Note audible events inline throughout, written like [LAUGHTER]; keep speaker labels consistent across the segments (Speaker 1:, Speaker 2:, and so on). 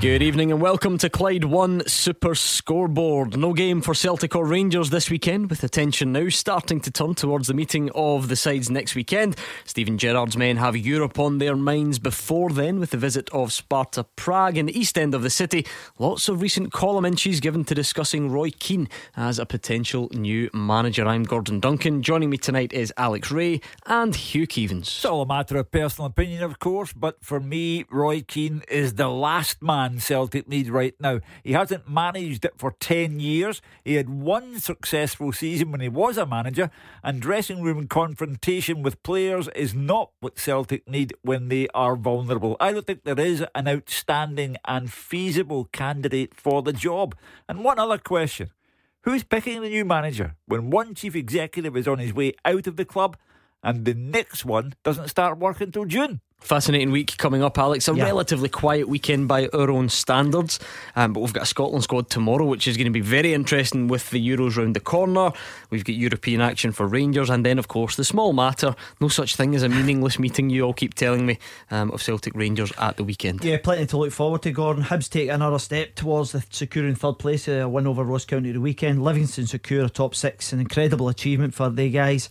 Speaker 1: Good evening and welcome to Clyde One Super Scoreboard. No game for Celtic or Rangers this weekend, with attention now starting to turn towards the meeting of the sides next weekend. Steven Gerrard's men have Europe on their minds before then, with the visit of Sparta Prague in the east end of the city. Lots of recent column inches given to discussing Roy Keane as a potential new manager. I'm Gordon Duncan. Joining me tonight is Alex Rae and Hugh Keevins.
Speaker 2: It's all a matter of personal opinion, of course, but for me, Roy Keane is the last man Celtic need right now. He hasn't managed it for 10 years. He had one successful season when he was a manager, and dressing room confrontation with players is not what Celtic need when they are vulnerable. I don't think there is an outstanding and feasible candidate for the job. And one other question who's picking the new manager when one chief executive is on his way out of the club and the next one doesn't start work until June?
Speaker 1: Fascinating week coming up, Alex. A yeah. relatively quiet weekend by our own standards, um, but we've got a Scotland squad tomorrow, which is going to be very interesting with the Euros round the corner. We've got European action for Rangers, and then, of course, the small matter no such thing as a meaningless meeting, you all keep telling me, um, of Celtic Rangers at the weekend.
Speaker 3: Yeah, plenty to look forward to, Gordon. Hibs take another step towards the securing third place, a win over Ross County the weekend. Livingston secure a top six, an incredible achievement for the guys.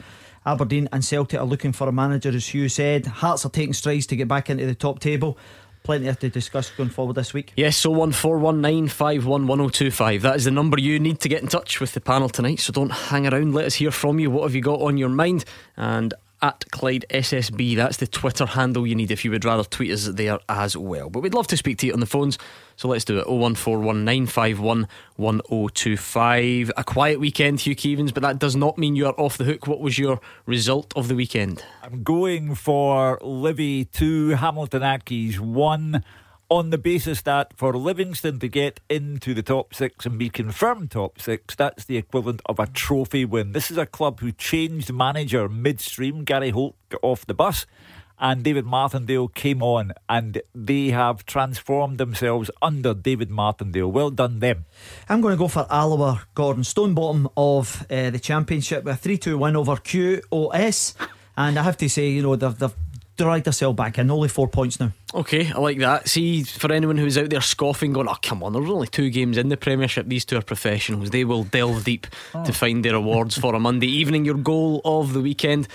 Speaker 3: Aberdeen and Celtic are looking for a manager, as Hugh said. Hearts are taking strides to get back into the top table. Plenty to discuss going forward this week.
Speaker 1: Yes, so one four one nine five one one zero oh two five. That is the number you need to get in touch with the panel tonight. So don't hang around. Let us hear from you. What have you got on your mind? And at Clyde SSB. That's the Twitter handle you need if you would rather tweet us there as well. But we'd love to speak to you on the phones, so let's do it. 01419511025. A quiet weekend, Hugh Keevins, but that does not mean you are off the hook. What was your result of the weekend?
Speaker 2: I'm going for Livy 2, Hamilton Accies 1 on the basis that for Livingston to get into the top six and be confirmed top six, that's the equivalent of a trophy win. This is a club who changed manager midstream. Gary Holt got off the bus and David Martindale came on, and they have transformed themselves under David Martindale. Well done, them.
Speaker 3: I'm going to go for Alloa Gordon, Stonebottom of uh, the championship with a 3 2 win over QOS. And I have to say, you know, they've, they've dragged herself back in. Only four points now.
Speaker 1: Okay, I like that. See, for anyone who's out there scoffing, going, oh, come on, there's only two games in the Premiership. These two are professionals. They will delve deep oh. to find their awards for a Monday evening. Your goal of the weekend,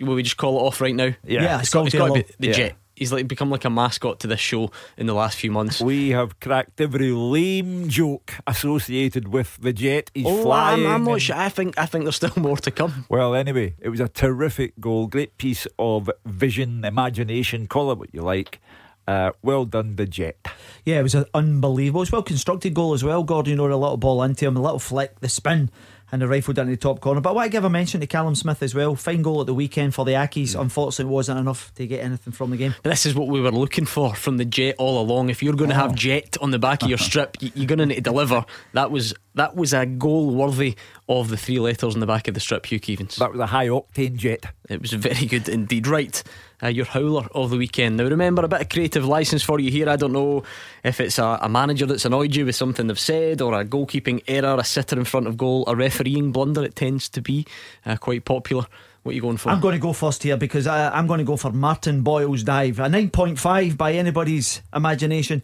Speaker 1: will we just call it off right now?
Speaker 3: Yeah, yeah
Speaker 1: it's got, it's got to be the yeah. Jet he's like become like a mascot to this show in the last few months.
Speaker 2: We have cracked every lame joke associated with the jet. He's
Speaker 1: oh,
Speaker 2: flying.
Speaker 1: I'm, I'm not sure. I think I think there's still [LAUGHS] more to come.
Speaker 2: Well, anyway, it was a terrific goal, great piece of vision, imagination, call it what you like. Uh, well done, the jet.
Speaker 3: Yeah, it was an unbelievable. It's well constructed goal as well. Gordon, you know, a little ball into him, a little flick, the spin and the rifle down in the top corner. But I want to give a mention to Callum Smith as well. Fine goal at the weekend for the Accies. Yeah. Unfortunately, wasn't enough to get anything from the game.
Speaker 1: This is what we were looking for from the Jet all along. If you're going to oh. have Jet on the back of your strip, you're going to need to deliver. That was that was a goal worthy of the three letters on the back of the strip, Hugh Keevins.
Speaker 2: That was a high octane Jet.
Speaker 1: It was very good indeed. Right uh, your howler of the weekend. Now, remember, a bit of creative license for you here. I don't know if it's a, a, manager that's annoyed you with something they've said, or a goalkeeping error, a sitter in front of goal, a refereeing blunder. It tends to be uh, quite popular. What are you going for?
Speaker 3: I'm going to go first here because I, I'm going to go for Martin Boyle's dive. A 9.5 by anybody's imagination.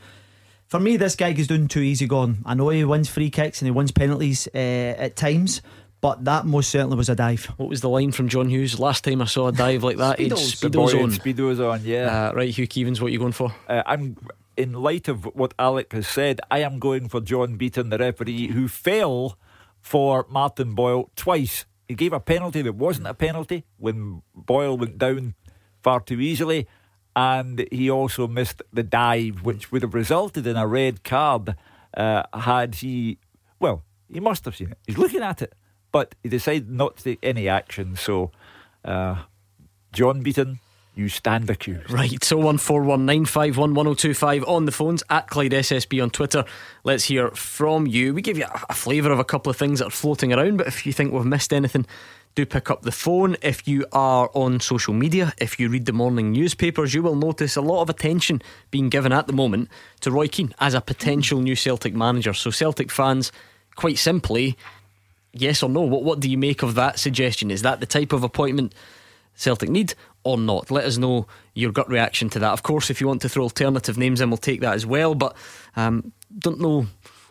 Speaker 3: For me, this guy is doing too easy going. I know he wins free kicks and he wins penalties uh, at times, but that most certainly was a dive.
Speaker 1: What was the line from John Hughes? Last time I saw a dive like that,
Speaker 2: Speedo's, Speedo's on. Speedo's on, yeah.
Speaker 1: Uh, right, Hugh Keevins, what are you going for?
Speaker 2: Uh, I'm in light of what Alec has said. I am going for John Beaton, the referee, who fell for Martin Boyle twice. He gave a penalty that wasn't a penalty when Boyle went down far too easily, and he also missed the dive, which would have resulted in a red card uh, had he. Well, he must have seen it. He's looking at it but he decided not to take any action. So, uh, John Beaton, you stand accused.
Speaker 1: Right, so one four one nine five one one zero oh two five on the phones at Clyde SSB on Twitter. Let's hear from you. We give you a flavour of a couple of things that are floating around, but if you think we've missed anything, do pick up the phone. If you are on social media, if you read the morning newspapers, you will notice a lot of attention being given at the moment to Roy Keane as a potential new Celtic manager. So, Celtic fans, quite simply, yes or no, what, what do you make of that suggestion? Is that the type of appointment Celtic need or not? Let us know your gut reaction to that. Of course, if you want to throw alternative names in, we'll take that as well, but um, don't know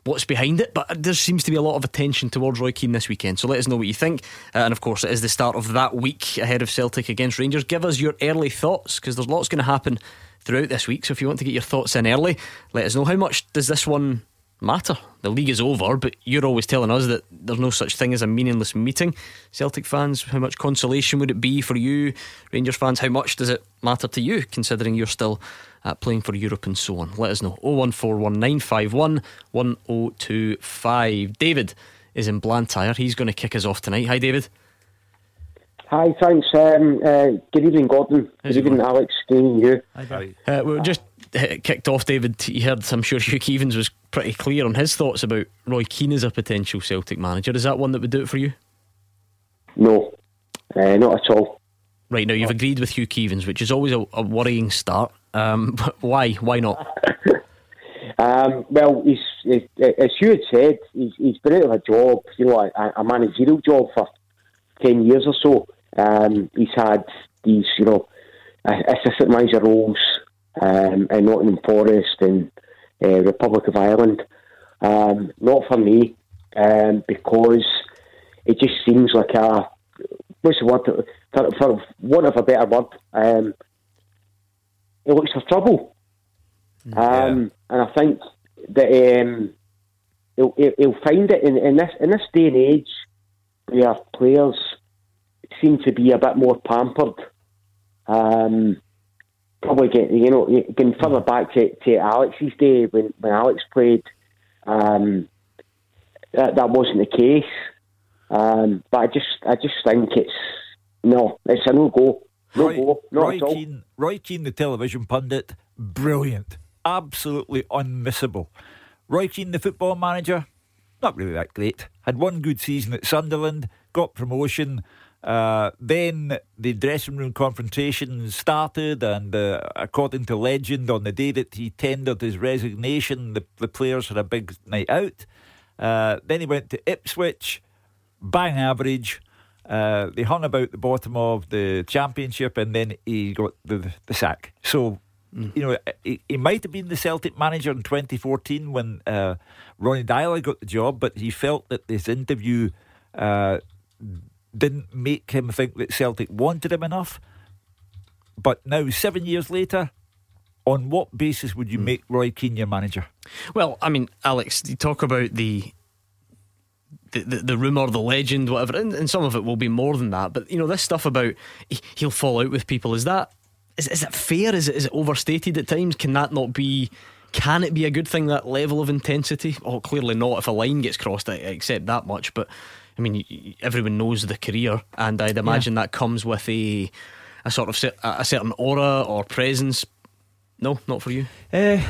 Speaker 1: what's behind it, but there seems to be a lot of attention towards Roy Keane this weekend. So let us know what you think. Uh, and of course, it is the start of that week ahead of Celtic against Rangers. Give us your early thoughts because there's lots going to happen throughout this week. So if you want to get your thoughts in early, let us know. How much does this one matter? The league is over, but you're always telling us that there's no such thing as a meaningless meeting. Celtic fans, how much consolation would it be for you? Rangers fans, how much does it matter to you considering you're still uh, playing for Europe and so on. Let us know 0141951 1025. David is in Blantyre. He's going to kick us off tonight. Hi, David.
Speaker 4: Hi, thanks. Um, uh, good evening, Gordon. How's good evening, Alex. Good evening, you.
Speaker 1: Hi. Uh, we were just uh, kicked off, David. You heard, I'm sure Hugh Keevins was pretty clear on his thoughts about Roy Keane as a potential Celtic manager. Is that one that would do it for you?
Speaker 4: No, uh, not at all.
Speaker 1: Right now, you've agreed with Hugh Keevins, which is always a, a worrying start. Um, [LAUGHS] why? Why not? [LAUGHS]
Speaker 4: um, well, he's, he, as you had said, he's, he's been out of a job, you know, a, a managerial job for ten years or so. Um, he's had these, you know, assistant manager roles um, in Nottingham Forest and uh, Republic of Ireland. Um, not for me, um, because it just seems like a what's the word for, for want of a better word. Um, he looks for trouble. Mm, um, And I think that um, he'll, he'll find it in, in this in this day and age where players seem to be a bit more pampered. Probably get you know going further back to, to Alex's day when, when Alex played, um, that that wasn't the case. Um, but I just I just think it's no, it's a no go.
Speaker 2: Roy, Roy Keane, Roy Keane, the television pundit, brilliant, absolutely unmissable. Roy Keane, the football manager, not really that great. Had one good season at Sunderland, got promotion. Uh, then the dressing room confrontation started, and uh, according to legend, on the day that he tendered his resignation, the, the players had a big night out. Uh, then he went to Ipswich, bang average, uh, they hung about the bottom of the championship, and then he got the the sack. So. Mm. You know, he, he, might have been the Celtic manager in 2014 when uh, Ronny Deila got the job, but he felt that this interview uh, didn't make him think that Celtic wanted him enough. But now, seven years later, on what basis would you mm. make Roy Keane your manager?
Speaker 1: Well, I mean, Alex, you talk about the the, the, the rumour, the legend, whatever, and, and, some of it will be more than that. But you know, this stuff about he'll fall out with people is that is, is it fair? Is it is it overstated at times? Can that not be? Can it be a good thing that level of intensity? Oh, clearly not. If a line gets crossed, I accept that much. But I mean, everyone knows the career, and I'd imagine yeah. that comes with a a sort of a certain aura or presence. No, not for you.
Speaker 3: Uh,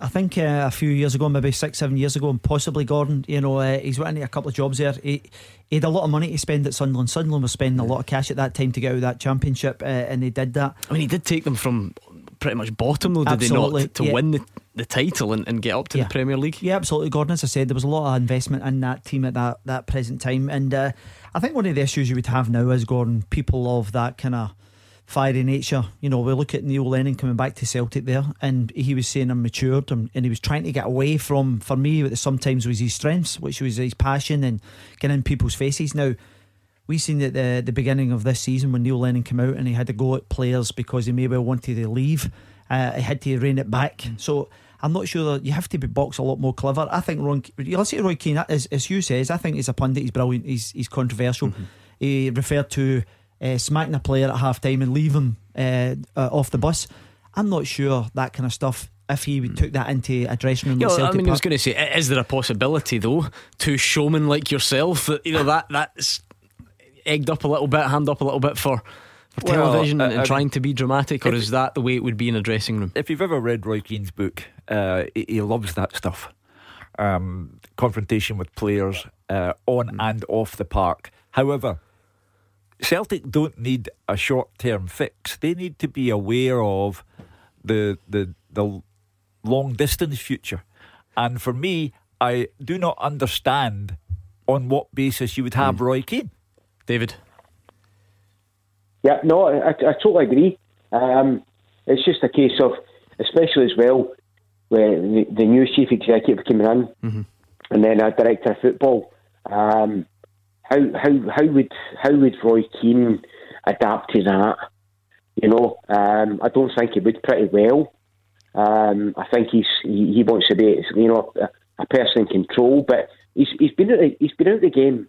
Speaker 3: I think uh, a few years ago, maybe six, seven years ago, and possibly Gordon, you know, uh, he's went into a couple of jobs there. He, he, had a lot of money to spend at Sunderland. Sunderland was spending a lot of cash at that time to get out of that championship, uh, and they did that.
Speaker 1: I mean, he did take them from pretty much bottom, though, did absolutely. they not, to yeah. win the, the title and, and get up to
Speaker 3: yeah.
Speaker 1: the Premier League?
Speaker 3: Yeah, absolutely, Gordon. As I said, there was a lot of investment in that team at that, that present time. And uh, I think one of the issues you would have now is, Gordon, people of that kind of fiery nature. You know, we look at Neil Lennon coming back to Celtic there, and he was saying I'm matured, and, and he was trying to get away from, for me, what sometimes was his strengths, which was his passion and getting in people's faces. Now, we seen at the the beginning of this season when Neil Lennon came out and he had to go at players because he maybe wanted to leave. Uh, he had to rein it back. Mm. So I'm not sure that you have to be boxed a lot more clever. I think Ron, let's say Roy Keane, as, as Hugh says, I think he's a pundit. He's brilliant. He's he's controversial. Mm-hmm. He referred to uh, smacking a player at half time and leaving him uh, uh, off the bus. I'm not sure that kind of stuff. If he mm. took that into a dressing room,
Speaker 1: I mean, Park. I was going to say, is there a possibility though to showmen like yourself that you know that that's egged up a little bit, hand up a little bit for for well, television and, and trying to be dramatic, or is that the way it would be in a dressing room?
Speaker 2: If you've ever read Roy Keane's book, uh, he, he, loves that stuff. Um, confrontation with players uh, on mm. and off the park. However, Celtic don't need a short term fix. They need to be aware of the the the long distance future. And for me, I do not understand on what basis you would have mm. Roy Keane.
Speaker 1: David.
Speaker 4: Yeah, no, I, I totally agree. Um, it's just a case of, especially as well, when the, the new chief executive came in, mm-hmm. and then a director of football. Um, how how how would how would Roy Keane adapt to that? You know, um, I don't think he would pretty well. Um, I think he's he, he, wants to be you know a, a, person in control, but he's he's been out he's been out the game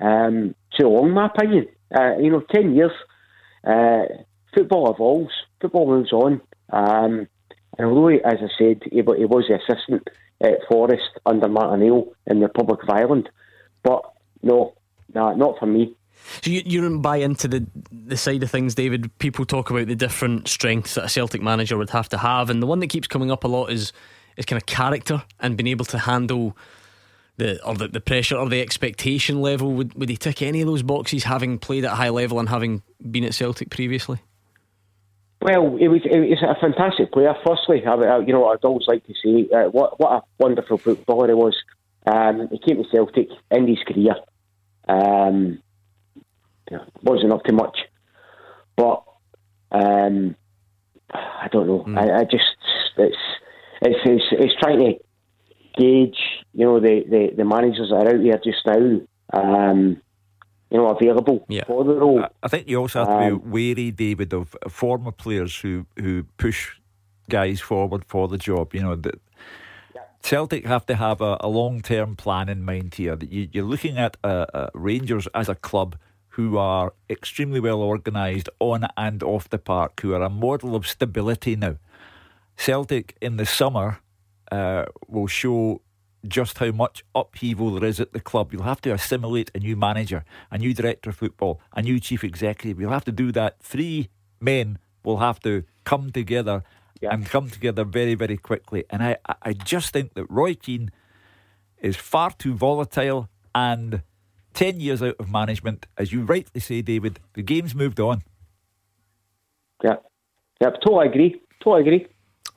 Speaker 4: um, too long, my opinion. Uh, you know, ten years. Uh, football evolves, football moves on. Um, and although, as I said, he, he was the assistant at Forest under Martin O'Neill in the Republic of Ireland, but no, nah, not for me.
Speaker 1: So you, you don't buy into the the side of things, David. People talk about the different strengths that a Celtic manager would have to have, and the one that keeps coming up a lot is is kind of character and being able to handle the or the, the pressure or the expectation level. Would would he tick any of those boxes, having played at a high level and having been at Celtic previously?
Speaker 4: Well, it was it was a fantastic player. Firstly, I, you know, I'd always like to say uh, what what a wonderful footballer he was. Um, he came to Celtic in his career. Um, wasn't up to much, but um, I don't know. Mm. I, I, just it's, it's it's it's trying to gauge, you know, the, the, the managers that are out there just now. Um, you know, available yeah. for the role.
Speaker 2: I think you also have to um, be wary, David, of former players who, who push guys forward for the job. You know, that Celtic have to have a, a long term plan in mind here. That you, are looking at uh, uh, Rangers as a club who are extremely well organised on and off the park, who are a model of stability now. Celtic in the summer uh, will show just how much upheaval there is at the club. You'll have to assimilate a new manager, a new director of football, a new chief executive. You'll have to do that. Three men will have to come together yeah. and come together very, very quickly. And I, I just think that Roy Keane is far too volatile and 10 years out of management. As you rightly say, David, the game's moved on.
Speaker 4: Yeah, yeah, totally agree. Totally agree.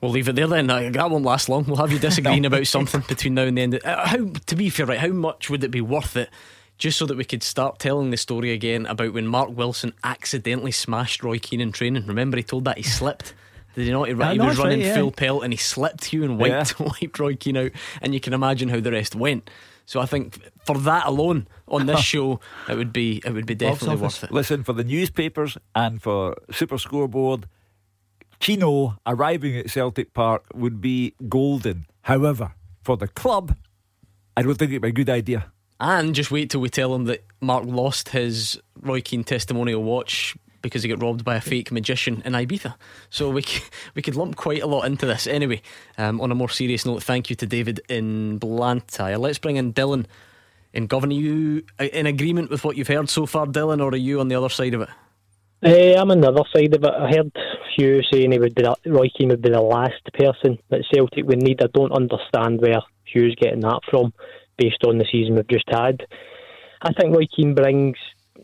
Speaker 1: We'll leave it there then. That won't last long. We'll have you [LAUGHS] disagreeing about something between now and the end. Uh, how, to be fair, right? How much would it be worth it, just so that we could start telling the story again about when Mark Wilson accidentally smashed Roy Keane in training? Remember, he told that he slipped. Did he not? He, he was running right, yeah. full pelt and he slipped Hugh and wiped, yeah. [LAUGHS] wiped Roy Keane out. And you can imagine how the rest went. So I think for that alone on this [LAUGHS] show, it would be it would be definitely worth it.
Speaker 2: Listen for the newspapers and for Super Scoreboard Keano arriving at Celtic Park would be golden. However, for the club, I don't think it'd be a good idea.
Speaker 1: And just wait till we tell him that Mark lost his Roy Keane testimonial watch because he got robbed by a fake magician in Ibiza. So we [LAUGHS] we could lump quite a lot into this. Anyway, um, on a more serious note, thank you to David in Blantyre. Let's bring in Dylan in Govan. Are you in agreement with what you've heard so far, Dylan, or are you on the other side of it?
Speaker 5: Uh, I'm on the other side of it. I heard Hugh saying he would be the, Roy Keane would be the last person that Celtic would need. I don't understand where Hugh's getting that from, based on the season we've just had. I think Roy Keane brings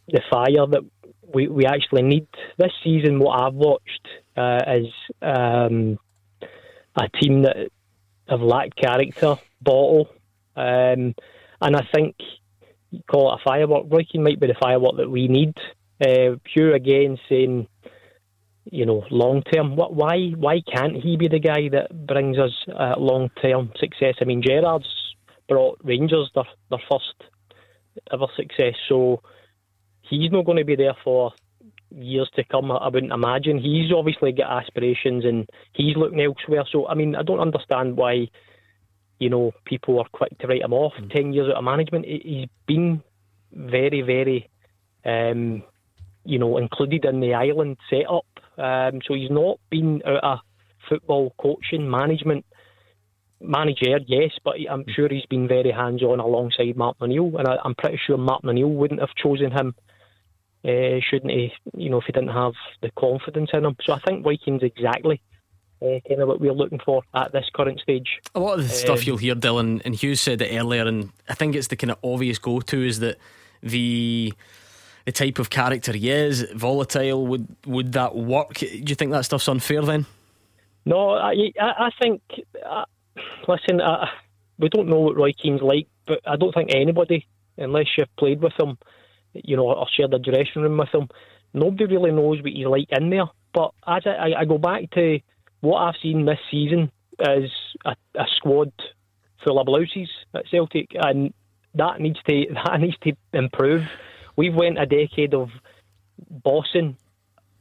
Speaker 5: the fire that we, we actually need this season. What I've watched uh, is um, a team that have lacked character, bottle, um, and I think call it a firework. Roy Keane might be the firework that we need. Uh, Hugh again saying, you know, long term. What? Why? Why can't he be the guy that brings us uh, long term success? I mean, Gerrard's brought Rangers their their first ever success, so he's not going to be there for years to come. I wouldn't imagine. He's obviously got aspirations and he's looking elsewhere. So I mean, I don't understand why. You know, people are quick to write him off. Mm. Ten years out of management, he's been very, very um, you know, included in the Ireland setup. Um, so he's not been out of football coaching, management, manager, yes, but I'm sure he's been very hands on alongside Mark O'Neill, and I, am pretty sure Mark O'Neill wouldn't have chosen him, uh, shouldn't he? You know, if he didn't have the confidence in him. So I think Vikings exactly. Uh, kind of what we're looking for at this current stage.
Speaker 1: A lot of the um, stuff you'll hear, Dylan, and Hughes said it earlier, and I think it's the kind of obvious go to is that the the type of character he is, volatile. Would would that work? Do you think that stuff's unfair then?
Speaker 5: No, I, I, think. Uh, listen, we don't know what Roy Keane's like, but I don't think anybody, unless you've played with him, you know, or shared a dressing room with him, nobody really knows what he's like in there. But as I, I go back to what I've seen this season is a, a squad full of blouses at Celtic, and that needs to [LAUGHS] that needs to improve. We've went a decade of bossing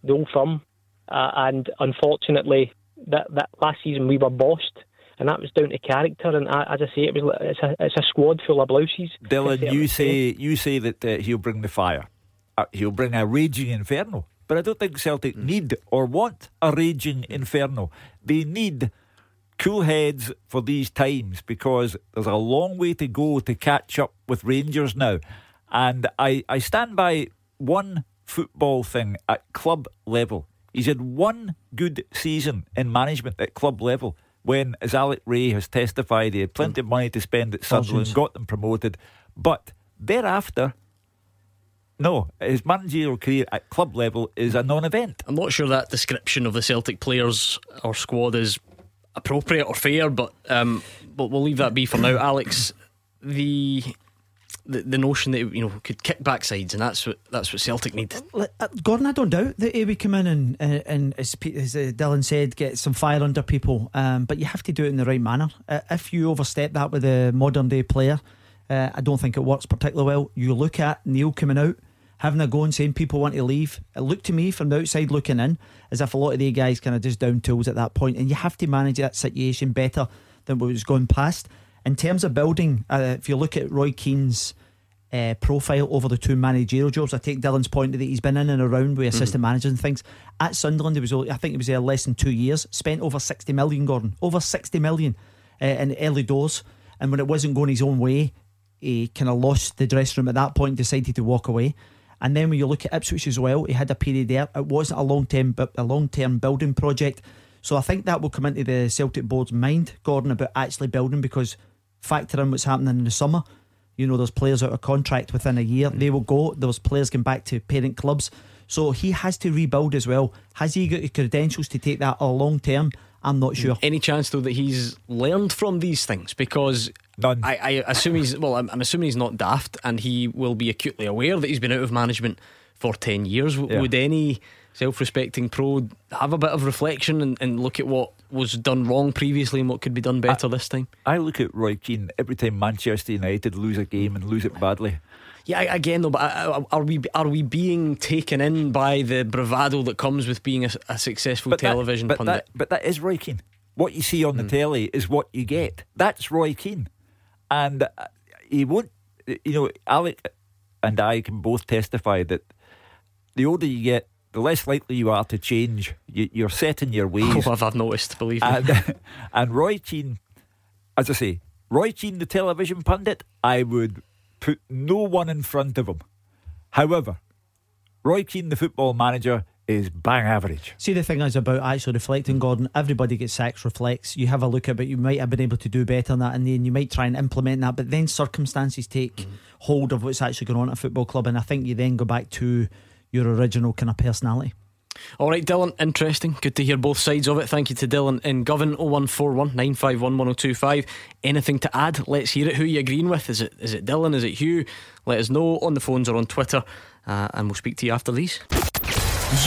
Speaker 5: the old firm, uh, and unfortunately, that that last season we were bossed, and that was down to character. And as I say, it was it's a it's a squad full of blouses.
Speaker 2: Dylan, you say you say that uh, he'll bring the fire. Uh, he'll bring a raging inferno. But I don't think Celtic mm. need or want a raging inferno. They need cool heads for these times because there's a long way to go to catch up with Rangers now. And I, I stand by one football thing at club level. He's had one good season in management at club level when, as Alec Rae has testified, he had plenty of money to spend at Sunderland, got them promoted. But thereafter, no, his managerial career at club level is a non event.
Speaker 1: I'm not sure that description of the Celtic players or squad is appropriate or fair, but um, but we'll leave that be for now. Alex, the the, the notion that you know could kick backsides, and that's what that's what Celtic need.
Speaker 3: Uh, Gordon, I don't doubt that he would come in and and, and as, as uh, Dylan said, get some fire under people. Um, but you have to do it in the right manner. Uh, if you overstep that with a modern day player, uh, I don't think it works particularly well. You look at Neil coming out. Having a go and saying people want to leave. It looked to me from the outside looking in as if a lot of the guys kind of just down tools at that point, and you have to manage that situation better than what was going past. In terms of building, uh, if you look at Roy Keane's uh, profile over the two managerial jobs, I take Dylan's point that he's been in and around with assistant mm-hmm. managers and things. At Sunderland, he was I think he was there less than two years. Spent over sixty million, Gordon, over sixty million uh, in early doors. And when it wasn't going his own way, he kind of lost the dressing room at that point, decided to walk away. And then when you look at Ipswich as well, he had a period there. It wasn't a long term, but a long term building project. So I think that will come into the Celtic board's mind, Gordon, about actually building because factor in what's happening in the summer. You know, there's players out of contract within a year. They will go. Those players going back to parent clubs. So he has to rebuild as well. Has he got the credentials to take that a long term? I'm not sure.
Speaker 1: Any chance though that he's learned from these things? Because
Speaker 2: None.
Speaker 1: I, I assume he's well. I'm, I'm, assuming he's not daft, and he will be acutely aware that he's been out of management for ten years. Yeah. Would any self-respecting pro have a bit of reflection and, and, look at what was done wrong previously and what could be done better
Speaker 2: I,
Speaker 1: this time?
Speaker 2: I look at Roy Keane every time Manchester United lose a game and lose it badly.
Speaker 1: Yeah, again though, but are we are we being taken in by the bravado that comes with being a, a successful but television
Speaker 2: that, but
Speaker 1: pundit?
Speaker 2: That, but that is Roy Keane. What you see on the mm. telly is what you get. That's Roy Keane, and uh, he won't. You know, Alec and I can both testify that the older you get, the less likely you are to change. You, are set in your ways.
Speaker 1: Oh, I've, I've noticed, believe
Speaker 2: me. And, [LAUGHS] and Roy Keane, as I say, Roy Keane, the television pundit, I would put no one in front of him. However, Roy Keane, the football manager, is bang average.
Speaker 3: See, the thing is about actually reflecting, Gordon, everybody gets sacks, reflects. You have a look at it, you might have been able to do better than that, and then you might try and implement that, but then circumstances take mm. hold of what's actually going on at a football club, and I think you then go back to your original kind of personality.
Speaker 1: All right, Dylan, interesting. Good to hear both sides of it. Thank you to Dylan in Govan 0141 951 1025. Anything to add? Let's hear it. Who are you agreeing with? Is it is it Dylan? Is it Hugh? Let us know on the phones or on Twitter, uh, and we'll speak to you after these.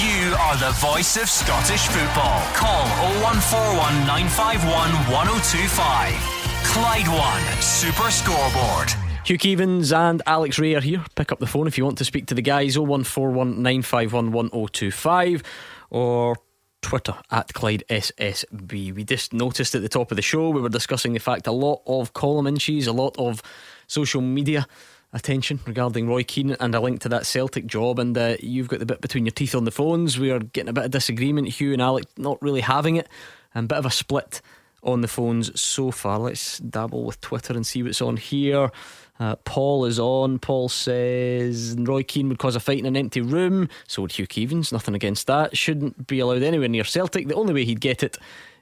Speaker 6: You are the voice of Scottish football. Call 0141 951 1025. Clyde One Super Scoreboard.
Speaker 1: Hugh Keevins and Alex Rae are here. Pick up the phone if you want to speak to the guys 0141 951 1025 or Twitter at Clyde SSB. We just noticed at the top of the show we were discussing the fact a lot of column inches, a lot of social media attention regarding Roy Keane and a link to that Celtic job. And uh, you've got the bit between your teeth on the phones. We are getting a bit of disagreement. Hugh and Alex not really having it, and a bit of a split on the phones so far. Let's dabble with Twitter and see what's on here. Uh, Paul is on. Paul says Roy Keane would cause a fight in an empty room. So would Hugh Keevins. Nothing against that. Shouldn't be allowed anywhere near Celtic. The only way he'd get it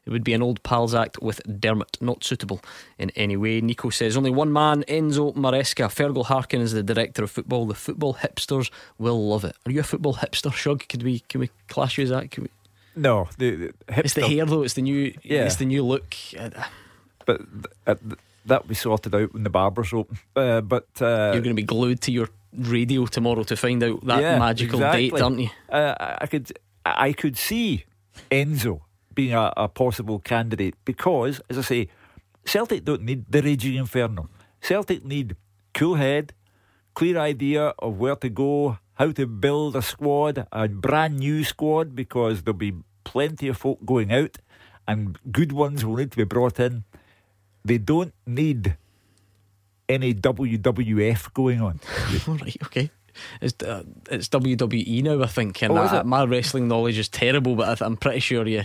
Speaker 1: It would be an old pals act with Dermot, not suitable in any way. Nico says only one man, Enzo Maresca. Fergal Harkin is the director of football. The football hipsters will love it. Are you a football hipster, Shug? Could we can we clash you as that? Can We...
Speaker 2: No, the, the
Speaker 1: it's the hair though. It's the new. Yeah. it's the new look.
Speaker 2: But th- that we sorted out when the barbers open. Uh, but uh,
Speaker 1: you're going to be glued to your radio tomorrow to find out that yeah, magical exactly. date, aren't you?
Speaker 2: Uh, I could, I could see Enzo being a, a, possible candidate because, as I say, Celtic don't need the raging inferno. Celtic need cool head, clear idea of where to go, how to build a squad, a brand new squad, because there'll be plenty of folk going out, and good ones will need to be brought in. They don't need any WWF going on. [LAUGHS]
Speaker 1: All right, okay. It's, uh, it's WWE now, I think, and oh, my wrestling knowledge is terrible, but I am pretty sure you.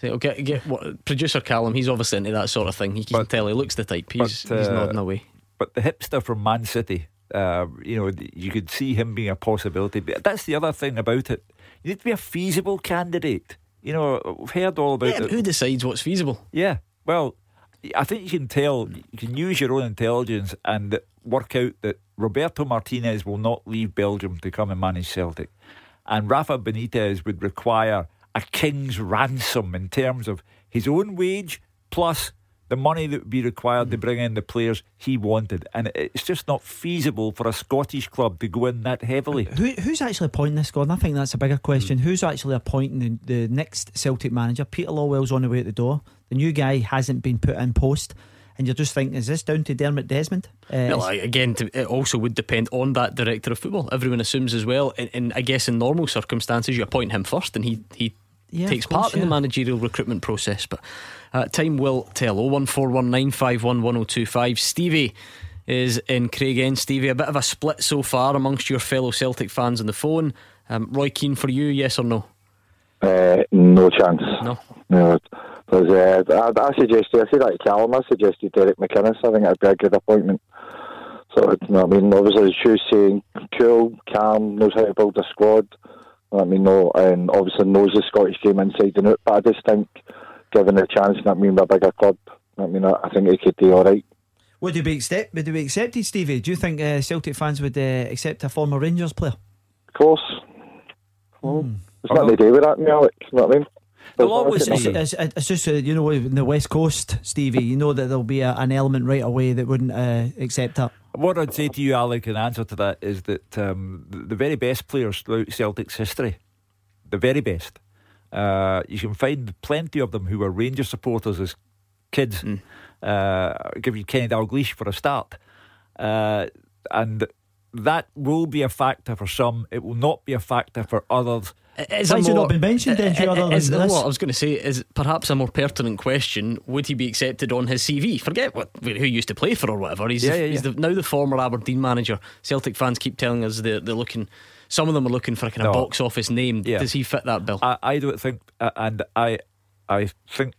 Speaker 1: So get get what producer Callum. He's obviously into that sort of thing. He can but, tell he looks the type. He's, but, uh, he's nodding away.
Speaker 2: But the hipster from Man City, uh, you know, you could see him being a possibility. But that's the other thing about it. You need to be a feasible candidate. You know, we've heard all about
Speaker 1: yeah,
Speaker 2: it.
Speaker 1: Who decides what's feasible?
Speaker 2: Yeah. Well, I think you can tell, you can use your own intelligence and work out that Roberto Martinez will not leave Belgium to come and manage Celtic. And Rafa Benitez would require a king's ransom in terms of his own wage plus the money that would be required to mm. bring in the players he wanted. And it's just not feasible for a Scottish club to go in that heavily.
Speaker 3: Who, who's actually appointing this, Gordon? I think that's a bigger question. Mm. Who's actually appointing the, the next Celtic manager? Peter Lawwell's on the way at the door. The new guy hasn't been put in post. And you're just thinking, is this down to Dermot Desmond?
Speaker 1: Uh, well, again, it also would depend on that director of football. Everyone assumes as well. And, and I guess in normal circumstances, you appoint him first, and he he yeah, takes course, part yeah. in the managerial recruitment process. But uh, time will tell. 01419511025. Stevie is in Craig Craigend. Stevie, a bit of a split so far amongst your fellow Celtic fans on the phone. Um, Roy Keane for you, yes or no?
Speaker 7: Uh, no chance.
Speaker 1: No.
Speaker 7: No. Because uh, I, I suggested, I said that to Callum, I suggested Derek McInnes. I think that'd be a good appointment. So, you know, I mean, obviously, Shu's saying cool, calm, knows how to build a squad. I mean, no, and obviously knows the Scottish game inside and out. But I just think, given a chance, I mean, a bigger club, I mean, I think he could do all right.
Speaker 3: Would you be accept? Would you be accepted, Stevie? Do you think uh, Celtic fans would uh, accept a former Rangers player?
Speaker 7: Of course. Well, mm. It's nothing to do with that, Alex. You know what I mean?
Speaker 3: always it's, it's, it's, just uh, you know in the west coast, Stevie. You know that there'll be a, an element right away that wouldn't uh, accept that.
Speaker 2: What I'd say to you, Alec, in answer to that is that um, the very best players throughout Celtic's history, the very best, uh, you can find plenty of them who were Rangers supporters as kids. Mm. Uh, give you Kenny Dalglish for a start, uh, and that will be a factor for some. It will not be a factor for others.
Speaker 3: Is Why has not been mentioned then?
Speaker 1: Is, what I was going to say is perhaps a more pertinent question: Would he be accepted on his CV? Forget what who used to play for or whatever. He's, yeah, yeah, he's yeah. The, now the former Aberdeen manager. Celtic fans keep telling us they're, they're looking. Some of them are looking for a kind of no. box office name. Yeah. Does he fit that bill?
Speaker 2: I, I don't think, uh, and I, I think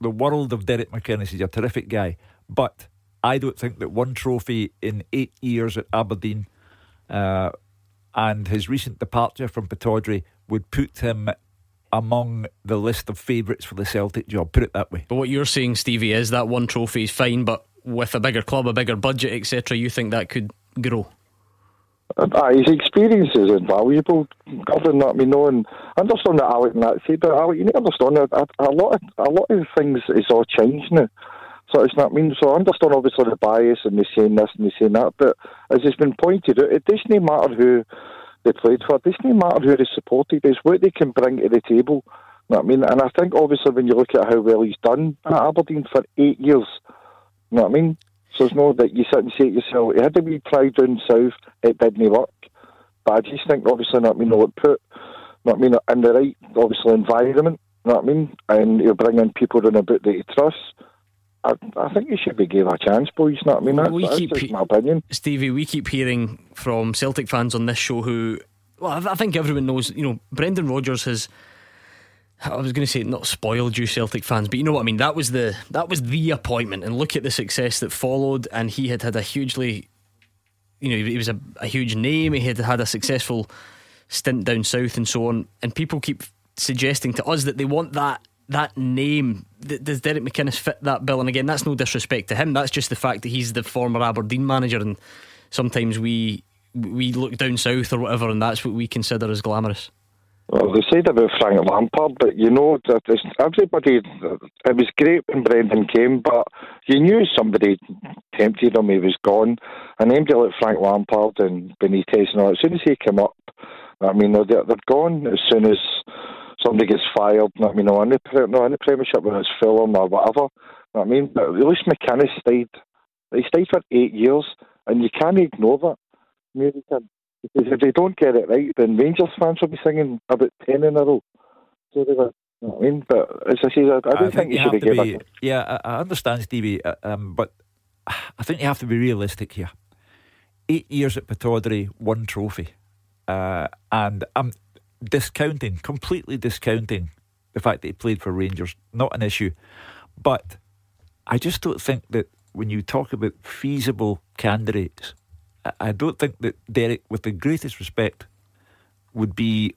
Speaker 2: the world of Derek McInnes is a terrific guy, but I don't think that one trophy in eight years at Aberdeen. Uh, and his recent departure from Pittodrie would put him among the list of favourites for the Celtic job. Put it that way.
Speaker 1: But what you're saying, Stevie, is that one trophy is fine, but with a bigger club, a bigger budget, etc., you think that could grow?
Speaker 7: Uh, his experience is invaluable. Gordon, I mean, no, and I understand that Alec and that but Alec, you need to understand that a, a lot, of, a lot of things is all changed now. So it's not I mean. So I understand obviously the bias and they saying this and they saying that, but as has been pointed out, it doesn't matter who they played for. It doesn't matter who they supported. It's what they can bring to the table. Know I mean? And I think obviously when you look at how well he's done at Aberdeen for eight years, you know what I mean? So it's not that you sit and say to yourself, he had to be try down south, it didn't work. But I just think obviously, not know what mean, put, you know what mean, in the right, obviously, environment, you know what I mean? And you're bringing people in a bit that you trust. I, I think you should be given a chance, boys. Not I mean, that's, we keep, my opinion.
Speaker 1: Stevie, we keep hearing from Celtic fans on this show who, well, I, I think everyone knows. You know, Brendan Rodgers has. I was going to say not spoiled you Celtic fans, but you know what I mean. That was the that was the appointment, and look at the success that followed. And he had had a hugely, you know, he was a, a huge name. He had had a successful stint down south and so on. And people keep suggesting to us that they want that that name, does Derek McInnes fit that bill? And again, that's no disrespect to him. That's just the fact that he's the former Aberdeen manager, and sometimes we we look down south or whatever, and that's what we consider as glamorous.
Speaker 7: Well, they said about Frank Lampard, but you know that everybody. It was great when Brendan came, but you knew somebody tempted him. He was gone, and anybody like Frank Lampard and Benitez and all. As soon as he came up, I mean, they're, they're gone as soon as somebody gets fired. I mean, no, in the, no, in the Premiership when it's Fulham or whatever. I mean, but at least McInnes stayed. He stayed for eight years, and you can't ignore that. American. Because if they don't get it right, then Rangers fans will be singing about 10 in a row. So they were. You know I mean, but as I say, I, I don't I think, think you should have given
Speaker 2: it. Yeah, I, I understand, Stevie, uh, um, but I think you have to be realistic here. Eight years at Pittodrie, one trophy, uh, and I'm discounting, completely discounting the fact that he played for Rangers. Not an issue, but I just don't think that when you talk about feasible candidates I don't think that Derek, with the greatest respect, would be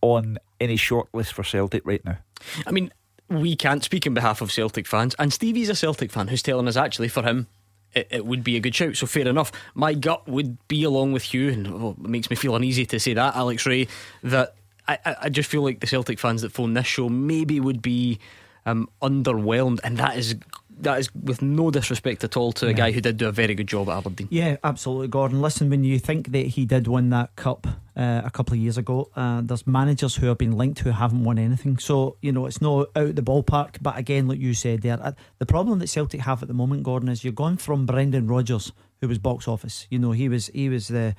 Speaker 2: on any shortlist for Celtic right now.
Speaker 1: I mean, we can't speak in behalf of Celtic fans, and Stevie's a Celtic fan who's telling us actually for him it, would be a good shout. So fair enough. My gut would be along with you, and oh, it makes me feel uneasy to say that, Alex Rae. that I, I just feel like the Celtic fans that phone this show maybe would be um, underwhelmed, and that is that is with no disrespect at all to a guy who did do a very good job at Aberdeen.
Speaker 3: Yeah, absolutely, Gordon. Listen, when you think that he did win that cup uh, a couple of years ago, uh, there's managers who have been linked who haven't won anything. So you know it's not out the ballpark. But again, like you said there, uh, the problem that Celtic have at the moment, Gordon, is you're going from Brendan Rodgers, who was box office. You know he was he was the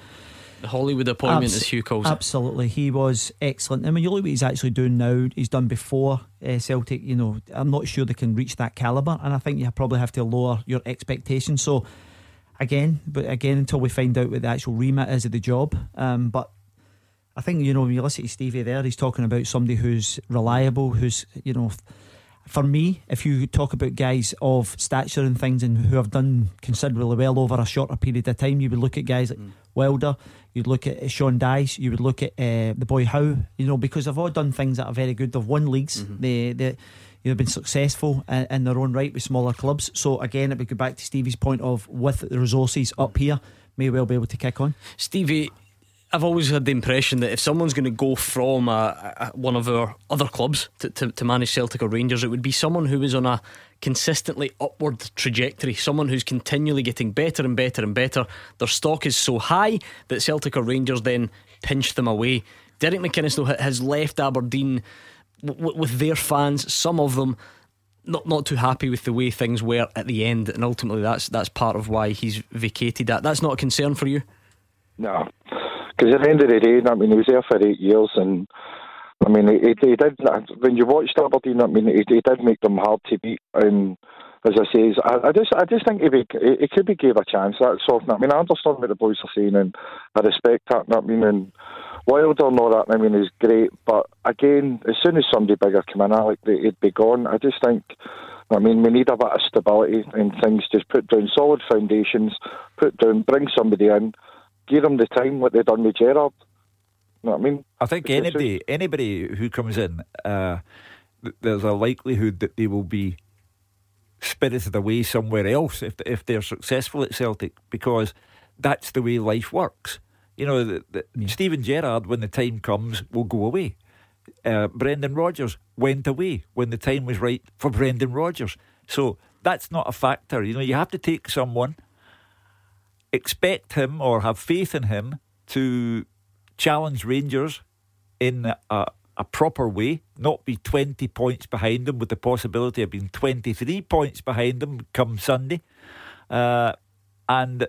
Speaker 1: the Hollywood appointment, Abs- as Hugh calls
Speaker 3: it. Absolutely, he was excellent. I mean, you look what he's actually doing now. He's done before uh, Celtic. You know, I'm not sure they can reach that caliber, and I think you probably have to lower your expectations. So, again, but again, until we find out what the actual remit is of the job. Um, but I think you know when you listen to Stevie there, he's talking about somebody who's reliable, who's you know for me, if you talk about guys of stature and things and who have done considerably well over a shorter period of time, you would look at guys like mm. Wilder, you'd look at Sean Dyche, you would look at uh, the boy Howe, you know, because they've all done things that are very good. They've won leagues, mm-hmm. they, they, you know, been successful in, in, their own right with smaller clubs. So again, it would go back to Stevie's point of with the resources up here, may well be able to kick on.
Speaker 1: Stevie, I've always had the impression that if someone's going to go from a, a, one of our other clubs to, to, to, manage Celtic or Rangers, it would be someone who is on a consistently upward trajectory, someone who's continually getting better and better and better. Their stock is so high that Celtic or Rangers then pinch them away. Derek McInnes, though, has left Aberdeen w- with their fans, some of them. Not not too happy with the way things were at the end, and ultimately that's that's part of why he's vacated that. That's not a concern for you.
Speaker 7: No, because at the end of the day, I mean, he was there for eight years, and I mean, he, he did. When you watched Aberdeen, I mean, he, he did make them hard to beat. And as I say, I, I just, I just think he, he could be gave a chance, that's all. I mean, I understand what the boys are saying, and I respect that. I mean, and Wilder and all that, I mean, is great. But again, as soon as somebody bigger come in, I like he'd be gone. I just think. I mean, we need a bit of stability and things. Just put down solid foundations, put down, bring somebody in give them the time what they've done with Gerrard. You know what I mean?
Speaker 2: I think anybody anybody who comes in, uh, there's a likelihood that they will be spirited away somewhere else if if they're successful at Celtic because that's the way life works. You know, the, the, yeah. Steven Gerrard, when the time comes, will go away. Uh, Brendan Rodgers went away when the time was right for Brendan Rodgers. So that's not a factor. You know, you have to take someone expect him or have faith in him to challenge Rangers in a, a proper way, not be 20 points behind them with the possibility of being 23 points behind them come Sunday. Uh, and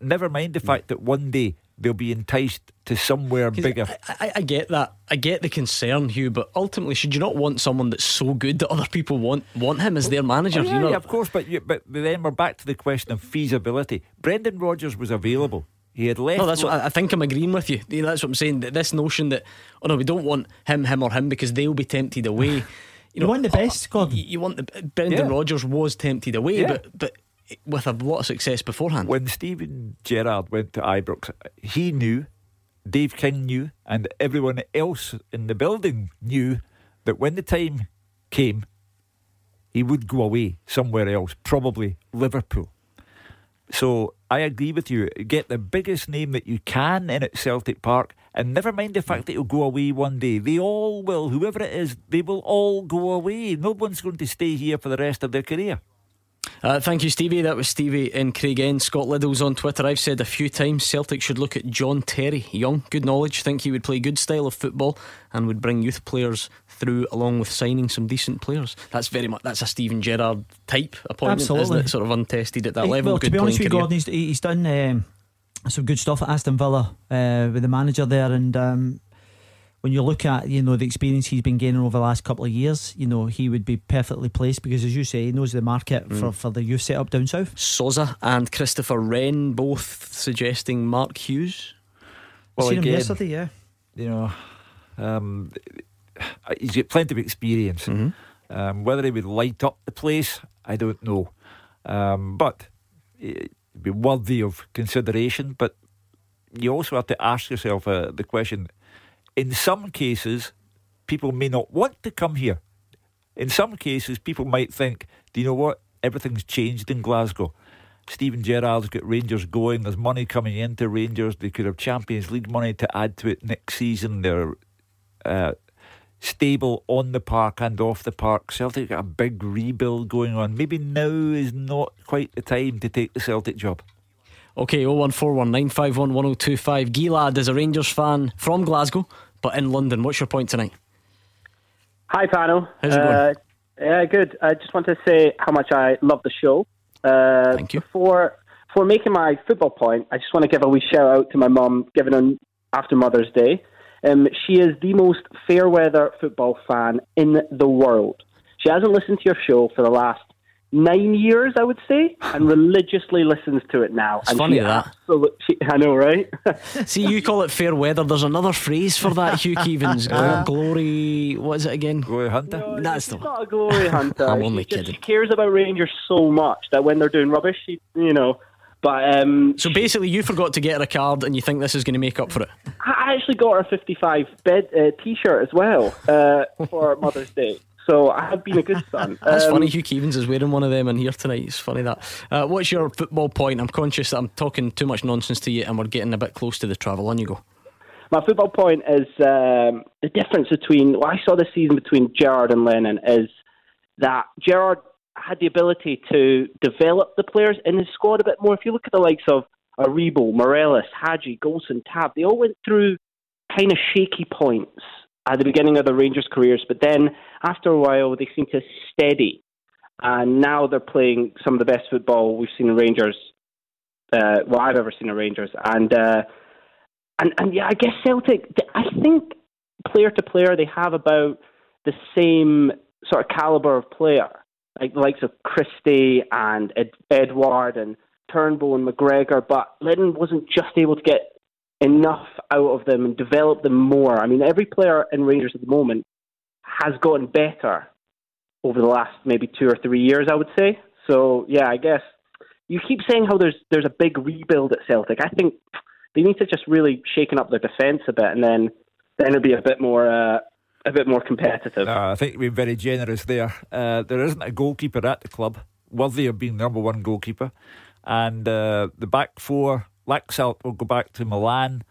Speaker 2: never mind the fact that one day they'll be enticed to somewhere bigger.
Speaker 1: I, I, I, get that. I get the concern, Hugh, but ultimately, should you not want someone that's so good that other people want want him as their manager?
Speaker 2: Oh, yeah,
Speaker 1: you know?
Speaker 2: yeah, of course, but you, but then we're back to the question of feasibility. Brendan Rodgers was available. He had left.
Speaker 1: No, that's what I think. I'm agreeing with you. That's what I'm saying. That this notion that oh no, we don't want him, him, or him because they'll be tempted away. [SIGHS]
Speaker 3: You, know, you want the best, Gordon.
Speaker 1: You, you want the Brendan yeah. Rodgers was tempted away, yeah. but but with a lot of success beforehand.
Speaker 2: When Steven Gerrard went to Ibrox, he knew Dave King knew, and everyone else in the building knew that when the time came, he would go away somewhere else, probably Liverpool. So I agree with you. Get the biggest name that you can in at Celtic Park, and never mind the fact that he'll go away one day. They all will, whoever it is, they will all go away. No one's going to stay here for the rest of their career.
Speaker 1: Uh, thank you, Stevie. That was Stevie and Craig Craigend. Scott Liddell's on Twitter. I've said a few times Celtic should look at John Terry. Young, good knowledge. Think he would play good style of football and would bring youth players through along with signing some decent players. That's very much that's a Steven Gerrard type appointment, Absolutely. isn't it? Sort of untested at that level.
Speaker 3: Well, to be honest with you, Gordon, he's, he's done um, some good stuff at Aston Villa uh, with the manager there, and um, when you look at you know the experience he's been gaining over the last couple of years, you know he would be perfectly placed because, as you say, he knows the market mm. for, for the youth setup down south.
Speaker 1: Souza and Christopher Wren both suggesting Mark Hughes.
Speaker 3: Well, seen again, him yesterday, yeah.
Speaker 2: You know, um, he's got plenty of experience. Mm-hmm. Um, whether he would light up the place, I don't know, um, but it'd be worthy of consideration. But you also have to ask yourself uh, the question in some cases, people may not want to come here. In some cases, people might think, do you know what? Everything's changed in Glasgow. Steven Gerrard's got Rangers going. There's money coming into Rangers. They could have Champions League money to add to it next season. They're uh, stable on the park and off the park. Celtic got a big rebuild going on. Maybe now is not quite the time to take the Celtic job.
Speaker 1: Okay, 01419511025. Gilad is a Rangers fan from Glasgow, but in London. What's your point tonight?
Speaker 8: Hi, panel.
Speaker 1: How's it going? Uh,
Speaker 8: yeah, good. I just want to say how much I love the show.
Speaker 1: Uh, Thank you.
Speaker 8: For for making my football point, I just want to give a wee shout out to my mum, given on after Mother's Day. Um, she is the most fair weather football fan in the world. She hasn't listened to your show for the last nine years, I would say, and [LAUGHS] religiously listens to it now.
Speaker 1: It's and funny that.
Speaker 8: She, I know, right? [LAUGHS]
Speaker 1: See, you call it fair weather. There's another phrase for that, Hugh Keevins. [LAUGHS] Uh, glory, what is it again?
Speaker 2: Glory hunter.
Speaker 8: No, That's the not a glory hunter.
Speaker 1: I'm only
Speaker 8: she
Speaker 1: kidding.
Speaker 8: Just, she cares about Rangers so much that when they're doing rubbish, she, you know. But um,
Speaker 1: so basically, you forgot to get her a card, and you think this is going to make up for it.
Speaker 8: I actually got her a 55 bed uh, T-shirt as well uh, for Mother's Day. So I have been a good son. [LAUGHS]
Speaker 1: That's um, funny. Hugh Keevins is wearing one of them in here tonight. It's funny that. Uh, what's your football point? I'm conscious that I'm talking too much nonsense to you, and we're getting a bit close to the travel. On you go.
Speaker 8: My football point is um, the difference between what I saw this season between Gerrard and Lennon is that Gerrard had the ability to develop the players in his squad a bit more. If you look at the likes of Aribo, Morelos, Hagi, Goldson, Tav, they all went through kind of shaky points at the beginning of the Rangers' careers, but then after a while they seem to steady, and now they're playing some of the best football we've seen in Rangers. Uh, well, I've ever seen in Rangers, and uh, and and yeah, I guess Celtic. I think player to player they have about the same sort of caliber of player, like the likes of Christie and Ed- Edouard and Turnbull and McGregor. But Lennon wasn't just able to get enough out of them and develop them more. I mean, every player in Rangers at the moment has gotten better over the last maybe two or three years, I would say. So yeah, I guess you keep saying how there's there's a big rebuild at Celtic. I think they need to just really shaken up their defence a bit, and then then it'll be a bit more. Uh, a bit more competitive.
Speaker 2: I think we're very generous there. Uh, there isn't a goalkeeper at the club worthy of being number one goalkeeper, and uh, the back four Laxalt will go back to Milan.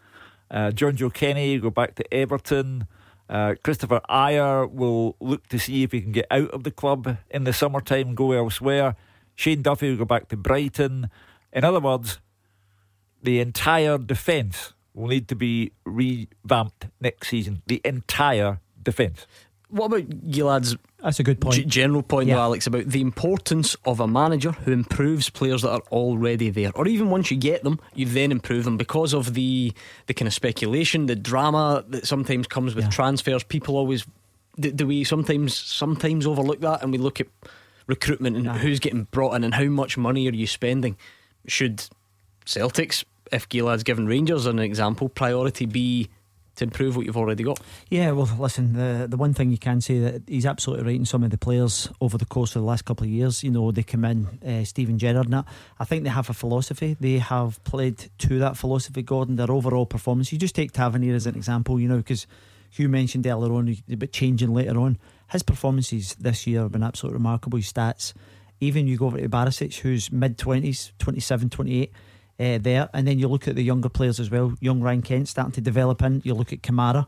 Speaker 2: Uh, Jonjoe Kenny will go back to Everton. Uh, Kristoffer Ajer will look to see if he can get out of the club in the summertime, go elsewhere. Shane Duffy will go back to Brighton. In other words, the entire defence will need to be revamped next season. The entire defence.
Speaker 1: What about Gilad's
Speaker 3: that's a good point. G-
Speaker 1: general point, yeah. though, Alex, about the importance of a manager who improves players that are already there, or even once you get them, you then improve them because of the the kind of speculation, the drama that sometimes comes with yeah. transfers. People always do, do, we sometimes sometimes overlook that, and we look at recruitment and who's getting brought in and how much money are you spending. Should Celtics, if Gilad's given Rangers an example, priority be to improve what you've already got.
Speaker 3: Yeah, well, listen, the the one thing you can say that he's absolutely right in some of the players over the course of the last couple of years. You know, they come in, uh, Steven Gerrard, and. I think they have a philosophy. They have played to that philosophy. Gordon, their overall performance. You just take Tavernier as an example. You know, because Hugh mentioned earlier on about changing later on his performances this year have been absolutely remarkable. His stats, even you go over to Barisic, who's mid 20s, 27, 28. Uh, there, and then you look at the younger players as well. Young Ryan Kent starting to develop in. You look at Kamara,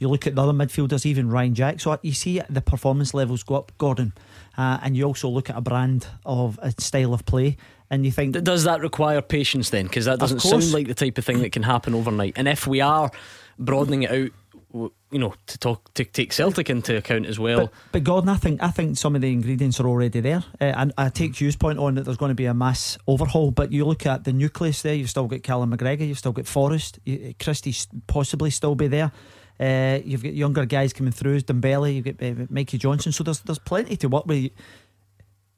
Speaker 3: you look at the other midfielders, even Ryan Jack. So you see the performance levels go up, Gordon, uh, and you also look at a brand of a style of play, and you think,
Speaker 1: does that require patience then? Because that doesn't sound like the type of thing that can happen overnight. And if we are broadening it out you know, to talk to take Celtic into account as well.
Speaker 3: But, but Gordon, I think I think some of the ingredients are already there, uh, and I take Hugh's point on that there's going to be a mass overhaul. But you look at the nucleus there, you've still got Callum McGregor, you've still got Forrest, you, Christie possibly still be there. Uh, you've got younger guys coming through, Dembele, you've got uh, Mikey Johnston. So there's there's plenty to work with.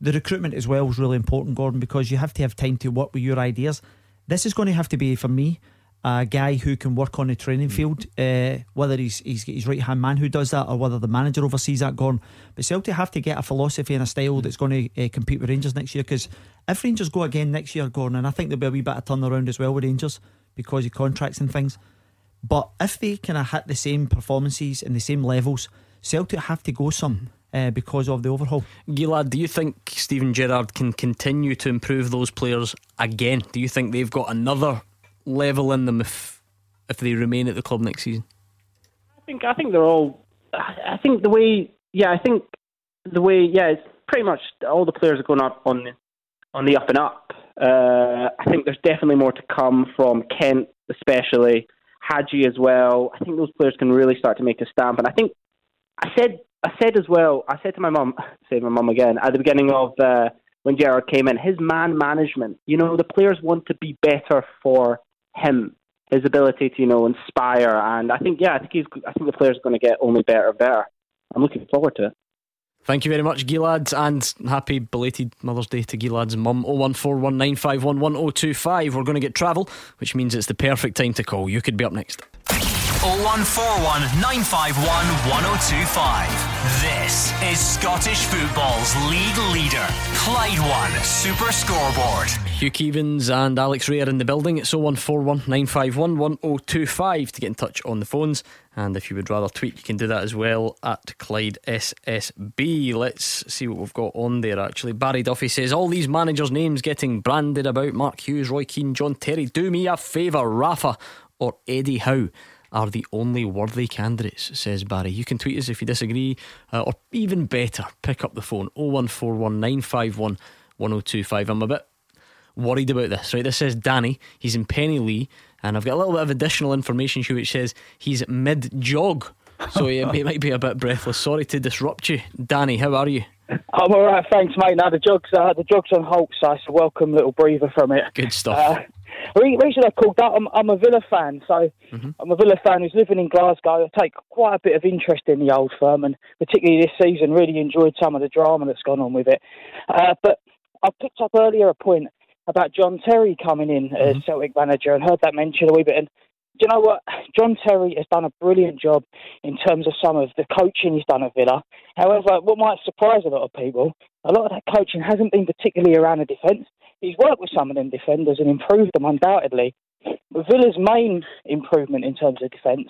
Speaker 3: The recruitment as well is really important, Gordon, because you have to have time to work with your ideas. This is going to have to be for me a guy who can work on the training field, uh, whether he's he's his right hand man who does that or whether the manager oversees that. Gone, but Celtic have to get a philosophy and a style that's going to uh, compete with Rangers next year. Because if Rangers go again next year, Gordon, and I think there'll be a wee bit of turnaround as well with Rangers because of contracts and things. But if they kind of hit the same performances and the same levels, Celtic have to go some. Uh, because of the overhaul.
Speaker 1: Gilad, do you think Steven Gerrard can continue to improve those players again? Do you think they've got another level in them if if they remain at the club next season?
Speaker 8: I think I think they're all. I think the way, yeah, I think the way, yeah, it's pretty much all the players are going up on the, on the up and up. Uh, I think there's definitely more to come from Kent, especially Hagi as well. I think those players can really start to make a stamp. And I think I said I said as well. I said to my mum, [LAUGHS] say my mum again at the beginning of uh, when Gerrard came in, his man management. You know, the players want to be better for him, his ability to you know inspire, and I think yeah, I think he's I think the player's going to get only better and better. I'm looking forward to it.
Speaker 1: Thank you very much, Gilads, and happy belated Mother's Day to Gilad's mum. 01419511025. We're going to get travel, which means it's the perfect time to call. You could be up next.
Speaker 6: 0141 951 1025. This is Scottish football's league leader, Clyde One Super Scoreboard.
Speaker 1: Hugh Keevins and Alex Rae are in the building. It's 0141 951 1025 to get in touch on the phones. And if you would rather tweet, you can do that as well at Clyde SSB. Let's see what we've got on there actually. Barry Duffy says, All these managers' names getting branded about Mark Hughes, Roy Keane, John Terry. Do me a favour, Rafa or Eddie Howe are the only worthy candidates, says Barry. You can tweet us if you disagree, uh, or even better, pick up the phone 0141 951 1025. I'm a bit worried about this, right? This says Danny, he's in Penilee, and I've got a little bit of additional information here which says he's mid jog. So he, he might be a bit breathless. Sorry to disrupt you. Danny, how are you?
Speaker 9: I'm all right, thanks, mate. Now the jog's uh, the jog's on halt, so it's a welcome little breather from it.
Speaker 1: Good stuff. Uh,
Speaker 9: reason I called that, I'm, I'm a Villa fan, so mm-hmm. I'm a Villa fan who's living in Glasgow. I take quite a bit of interest in the old firm, and particularly this season, really enjoyed some of the drama that's gone on with it. Uh, but I picked up earlier a point about John Terry coming in mm-hmm. as Celtic manager, and heard that mentioned a wee bit. And you know what? John Terry has done a brilliant job in terms of some of the coaching he's done at Villa. However, what might surprise a lot of people, a lot of that coaching hasn't been particularly around the defence. He's worked with some of them defenders and improved them undoubtedly. But Villa's main improvement in terms of defence,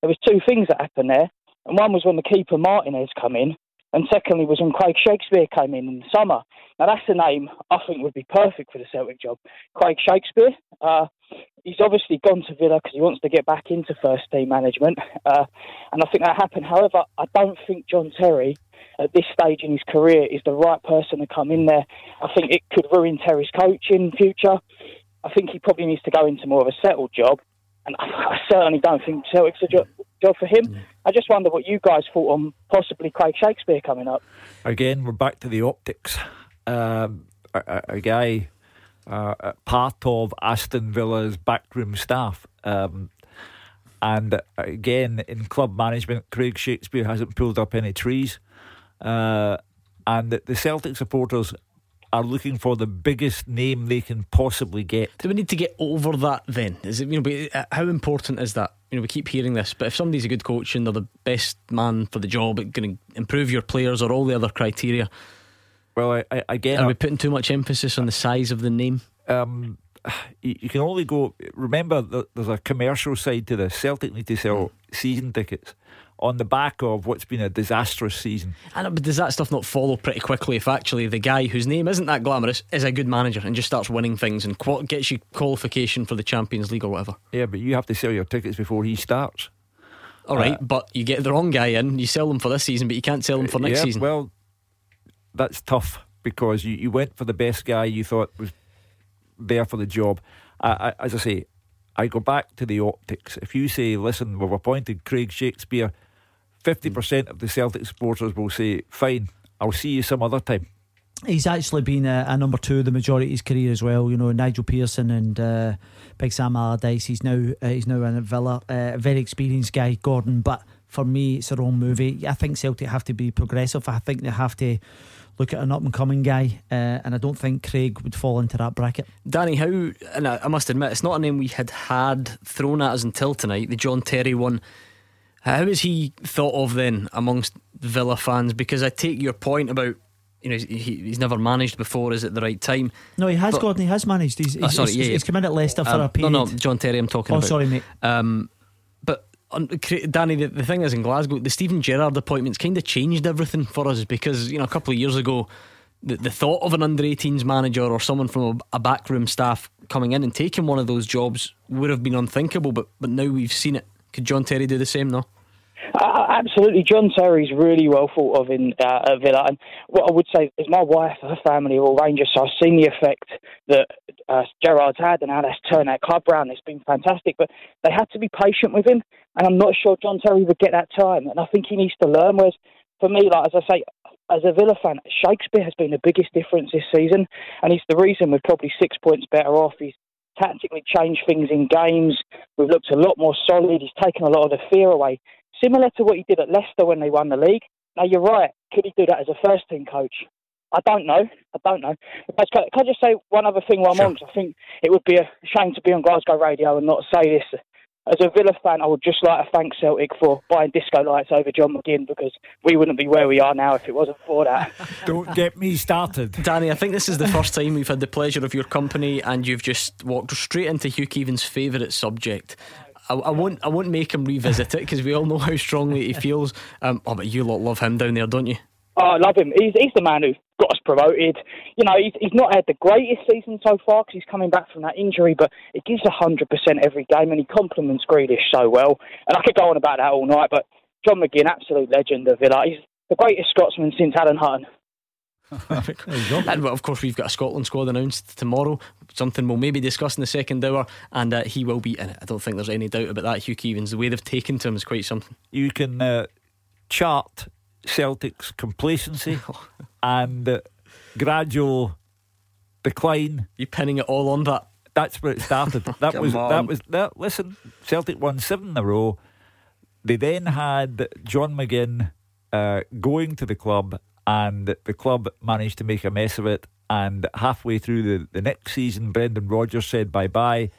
Speaker 9: there was two things that happened there. And one was when the keeper Martinez come in, and secondly was when Craig Shakespeare came in in the summer. Now that's a name I think would be perfect for the Celtic job. Craig Shakespeare. Uh, he's obviously gone to Villa because he wants to get back into first team management, uh, and I think that happened. However, I don't think John Terry at this stage in his career is the right person to come in there. I think it could ruin Terry's coaching future. I think he probably needs to go into more of a settled job, and I certainly don't think Celtic's a job, job for him. I just wonder what you guys thought on possibly Craig Shakespeare coming up.
Speaker 2: Again, we're back to the optics. Um, a, a, guy uh, part of Aston Villa's backroom staff. Um, and again, in club management, Craig Shakespeare hasn't pulled up any trees. Uh, and the Celtic supporters are looking for the biggest name they can possibly get.
Speaker 1: Do we need to get over that then? Is it you know uh, how important is that? You know, we keep hearing this, but if somebody's a good coach and they're the best man for the job, it's going to improve your players or all the other criteria.
Speaker 2: Well, I, I, again,
Speaker 1: are we putting too much emphasis on the size of the name?
Speaker 2: Um, you, can only go. Remember, there's a commercial side to this. Celtic need to sell mm. season tickets. On the back of what's been a disastrous season.
Speaker 1: And but does that stuff not follow pretty quickly if actually the guy whose name isn't that glamorous is a good manager and just starts winning things and gets you qualification for the Champions League or whatever?
Speaker 2: Yeah, but you have to sell your tickets before he starts.
Speaker 1: All right, uh, but you get the wrong guy in, you sell them for this season, but you can't sell them for next
Speaker 2: yeah,
Speaker 1: season.
Speaker 2: Well, that's tough because you, you went for the best guy you thought was there for the job. I, I, as I say, I go back to the optics. If you say, listen, we've appointed Craig Shakespeare, 50% of the Celtic supporters will say, fine, I'll see you some other time.
Speaker 3: He's actually been a, a number two the majority of his career as well. You know, Nigel Pearson and uh, Big Sam Allardyce. He's now uh, he's now in a Villa. Uh, a very experienced guy, Gordon. But for me, it's a wrong movie. I think Celtic have to be progressive. I think they have to look at an up and coming guy, uh, and I don't think Craig would fall into that bracket.
Speaker 1: Danny, how? And I, I must admit, it's not a name we had had thrown at us until tonight. The John Terry one. How is he thought of then amongst Villa fans? Because I take your point about you know he, he's never managed before. Is it the right time?
Speaker 3: No, he has. But, Gordon, he has managed. He's, he's, oh, sorry, he's, yeah, he's come in at Leicester um, for a period.
Speaker 1: No, no, John Terry. I'm talking.
Speaker 3: Oh,
Speaker 1: about.
Speaker 3: sorry, mate.
Speaker 1: Um, Danny, the, the thing is in Glasgow, the Steven Gerrard appointments kind of changed everything for us because you know a couple of years ago, the, the thought of an under 18s manager or someone from a, a backroom staff coming in and taking one of those jobs would have been unthinkable. But but now we've seen it. Could John Terry do the same? No.
Speaker 9: Uh, absolutely, John Terry's really well thought of in uh, Villa, and what I would say is my wife, her family are all Rangers, so I've seen the effect that uh, Gerrard's had and how that's turned that club round. It's been fantastic, but they had to be patient with him, and I'm not sure John Terry would get that time, and I think he needs to learn. Whereas for me, like as I say, as a Villa fan, Shakespeare has been the biggest difference this season, and he's the reason we're probably six points better off. He's tactically changed things in games. We've looked a lot more solid. He's taken a lot of the fear away similar to what he did at Leicester when they won the league. Now, you're right. Could he do that as a first team coach? I don't know. I don't know. But can I just say one other thing while sure. I'm on? I think it would be a shame to be on Glasgow radio and not say this. As a Villa fan, I would just like to thank Celtic for buying disco lights over John McGinn because we wouldn't be where we are now if it wasn't for that. [LAUGHS]
Speaker 2: Don't get me started.
Speaker 1: Danny, I think this is the first time we've had the pleasure of your company and you've just walked straight into Hugh Keevins' favourite subject. I, I, won't. I won't make him revisit it because we all know how strongly he feels. Um, oh, but you lot love him down there, don't you?
Speaker 9: Oh, I love him. He's, he's the man who got us promoted. You know, he's, he's not had the greatest season so far because he's coming back from that injury, but he gives 100% every game and he compliments Grealish so well. And I could go on about that all night, but John McGinn, absolute legend of Villa. He's the greatest Scotsman since Alan Hutton. [LAUGHS]
Speaker 1: and of course, we've got a Scotland squad announced tomorrow. Something we'll maybe discuss in the second hour, and uh, he will be in it. I don't think there's any doubt about that. Hugh Keevins, the way they've taken to him is quite something.
Speaker 2: You can uh, chart Celtic's complacency [LAUGHS] and uh, gradual decline.
Speaker 1: You're pinning it all on that?
Speaker 2: That's where it started. [LAUGHS] That was on. that was that. Listen, Celtic won seven in a row. They then had John McGinn uh, going to the club and the club managed to make a mess of it. And halfway through the, the next season, Brendan Rodgers said bye bye.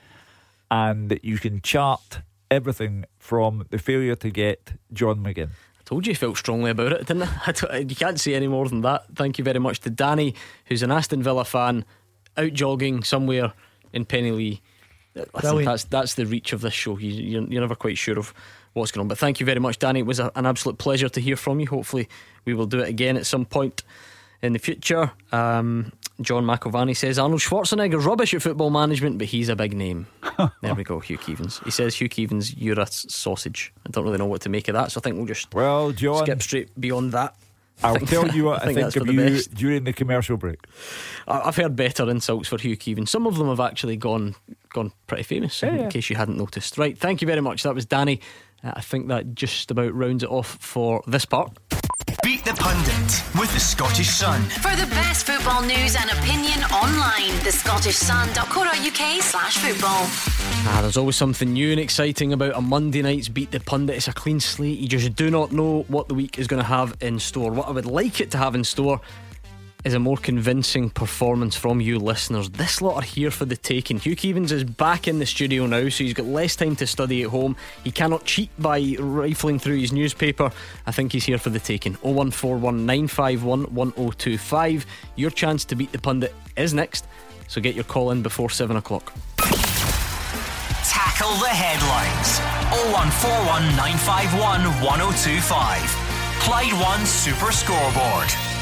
Speaker 2: And you can chart everything from the failure to get John McGinn.
Speaker 1: I told you you felt strongly about it, didn't I? [LAUGHS] you can't say any more than that. Thank you very much to Danny, who's an Aston Villa fan, out jogging somewhere in Penilee. Listen, that's that's the reach of this show. You, you're, you're never quite sure of what's going on. But thank you very much, Danny. It was a, an absolute pleasure to hear from you. Hopefully, we will do it again at some point in the future. Um, John McIlvany says Arnold Schwarzenegger rubbish at football management, but he's a big name. [LAUGHS] there we go, Hugh Keevins. He says Hugh Keevins, you're a sausage. I don't really know what to make of that, so I think we'll just
Speaker 2: well, John,
Speaker 1: skip straight beyond that.
Speaker 2: I'll tell you [LAUGHS] what I, I think, think of you during the commercial break.
Speaker 1: I've heard better insults for Hugh Keevins. Some of them have actually gone gone pretty famous, yeah, in yeah. case you hadn't noticed. Right, thank you very much. That was Danny. Uh, I think that just about rounds it off for this part.
Speaker 6: Beat the Pundit with the Scottish Sun.
Speaker 10: For the best football news and opinion online, thescottishsun.co.uk slash football.
Speaker 1: Ah, there's always something new and exciting about a Monday night's Beat the Pundit. It's a clean slate. You just do not know what the week is going to have in store. What I would like it to have in store is a more convincing performance from you listeners. This lot are here for the taking. Hugh Keevins is back in the studio now, so he's got less time to study at home. He cannot cheat by rifling through his newspaper. I think he's here for the taking. 0141 951 1025. Your chance to beat the pundit is next, so get your call in before 7 o'clock.
Speaker 6: Tackle the headlines. 0141 951 1025. Clyde One Super Scoreboard.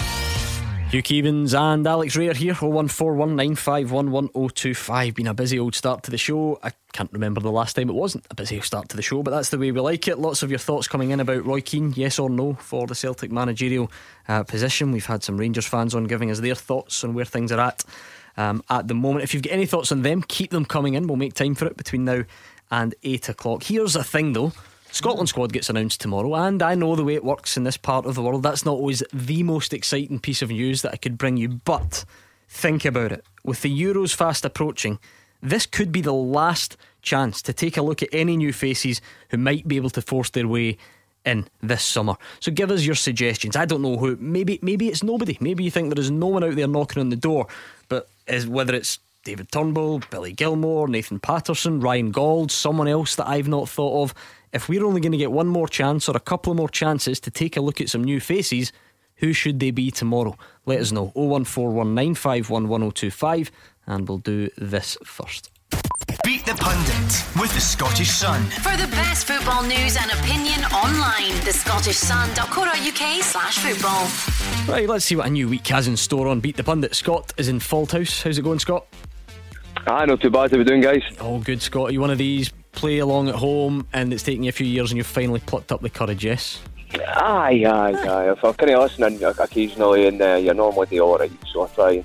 Speaker 1: Hugh Keevins and Alex Rae are here. 01419511025. Been a busy old start to the show. I can't remember the last time it wasn't a busy start to the show, but that's the way we like it. Lots of your thoughts coming in about Roy Keane, yes or no, for the Celtic managerial uh, position. We've had some Rangers fans on giving us their thoughts on where things are at um, at the moment. If you've got any thoughts on them, keep them coming in. We'll make time for it between now and 8 o'clock. Here's a thing though. Scotland squad gets announced tomorrow, and I know the way it works in this part of the world. That's not always the most exciting piece of news that I could bring you, but think about it. With the Euros fast approaching, this could be the last chance to take a look at any new faces who might be able to force their way in this summer. So give us your suggestions. I don't know who. Maybe maybe it's nobody. Maybe you think there is no one out there knocking on the door, but is whether it's David Turnbull, Billy Gilmour, Nathan Patterson, Ryan Gauld, someone else that I've not thought of if we're only going to get one more chance or a couple of more chances to take a look at some new faces, who should they be tomorrow? Let us know. 01419511025 and we'll do this first.
Speaker 6: Beat the Pundit with the Scottish Sun.
Speaker 10: For the best football news and opinion online, the Scottish thescottishsun.co.uk slash football.
Speaker 1: Right, let's see what a new week has in store on Beat the Pundit. Scott is in Fauldhouse. How's it going, Scott?
Speaker 11: Ah, not too bad. How we doing, guys?
Speaker 1: Oh, good, Scott. Are you one of these play along at home and it's taken you a few years and you've finally plucked up the courage, yes?
Speaker 11: Aye, aye, aye. If I kind of listen occasionally and uh, you're normally the alright, so I try.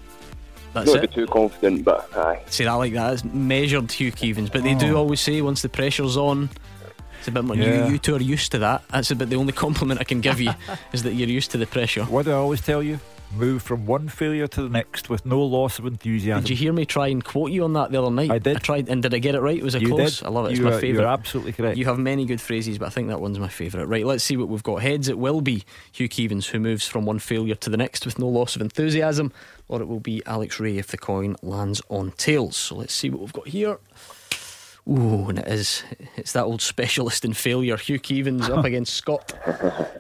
Speaker 1: That's
Speaker 11: not
Speaker 1: it.
Speaker 11: be too confident, but aye.
Speaker 1: See that like that. It's measured Hugh Keevins, but they do
Speaker 2: Oh.
Speaker 1: always say once the pressure's on, it's a bit more.
Speaker 2: Yeah.
Speaker 1: You, you two are used to that. That's about the only [LAUGHS] compliment I can give you is that you're used to the pressure.
Speaker 2: What do I always tell you? Move from one failure to the next with no loss of enthusiasm.
Speaker 1: Did you hear me try and quote you on that the other night?
Speaker 2: I did.
Speaker 1: I tried, and did I get it right? It was a
Speaker 2: You
Speaker 1: close?
Speaker 2: did.
Speaker 1: I love it. It's
Speaker 2: You
Speaker 1: my favourite.
Speaker 2: You're absolutely correct.
Speaker 1: You have many good phrases, but I think that one's my favourite. Right, let's see what we've got. Heads, it will be Hugh Keevins who moves from one failure to the next with no loss of enthusiasm, or it will be Alex Rae if the coin lands on tails. So let's see what we've got here. Ooh, and it is. It's that old specialist in failure, Hugh Keevins up [LAUGHS] against Scott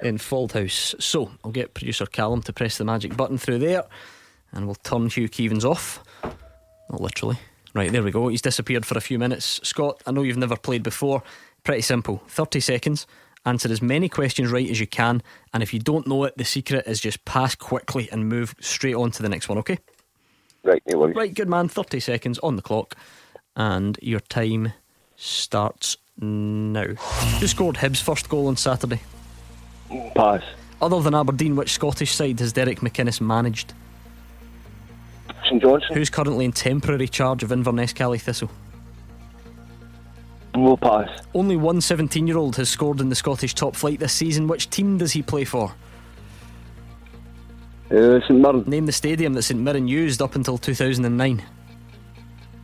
Speaker 1: in House. So I'll get producer Callum to press the magic button through there, and we'll turn Hugh Keevins off. Not literally. Right, there we go. He's disappeared for a few minutes. Scott, I know you've never played before. Pretty simple. 30 seconds. Answer as many questions right as you can. And if you don't know it, the secret is just pass quickly and move straight on to the next one, okay?
Speaker 11: Right, no worries.
Speaker 1: Right, good man. 30 seconds on the clock. And your time starts now. Who scored Hibs' first goal on Saturday?
Speaker 11: Pass.
Speaker 1: Other than Aberdeen, which Scottish side has Derek McInnes managed?
Speaker 11: St Johnstone.
Speaker 1: Who's currently in temporary charge of Inverness Caley Thistle?
Speaker 11: We'll pass.
Speaker 1: Only one 17 year old has scored in the Scottish top flight this season. Which team does he play for?
Speaker 11: Uh, St Mirren.
Speaker 1: Name the stadium that St Mirren used up until 2009.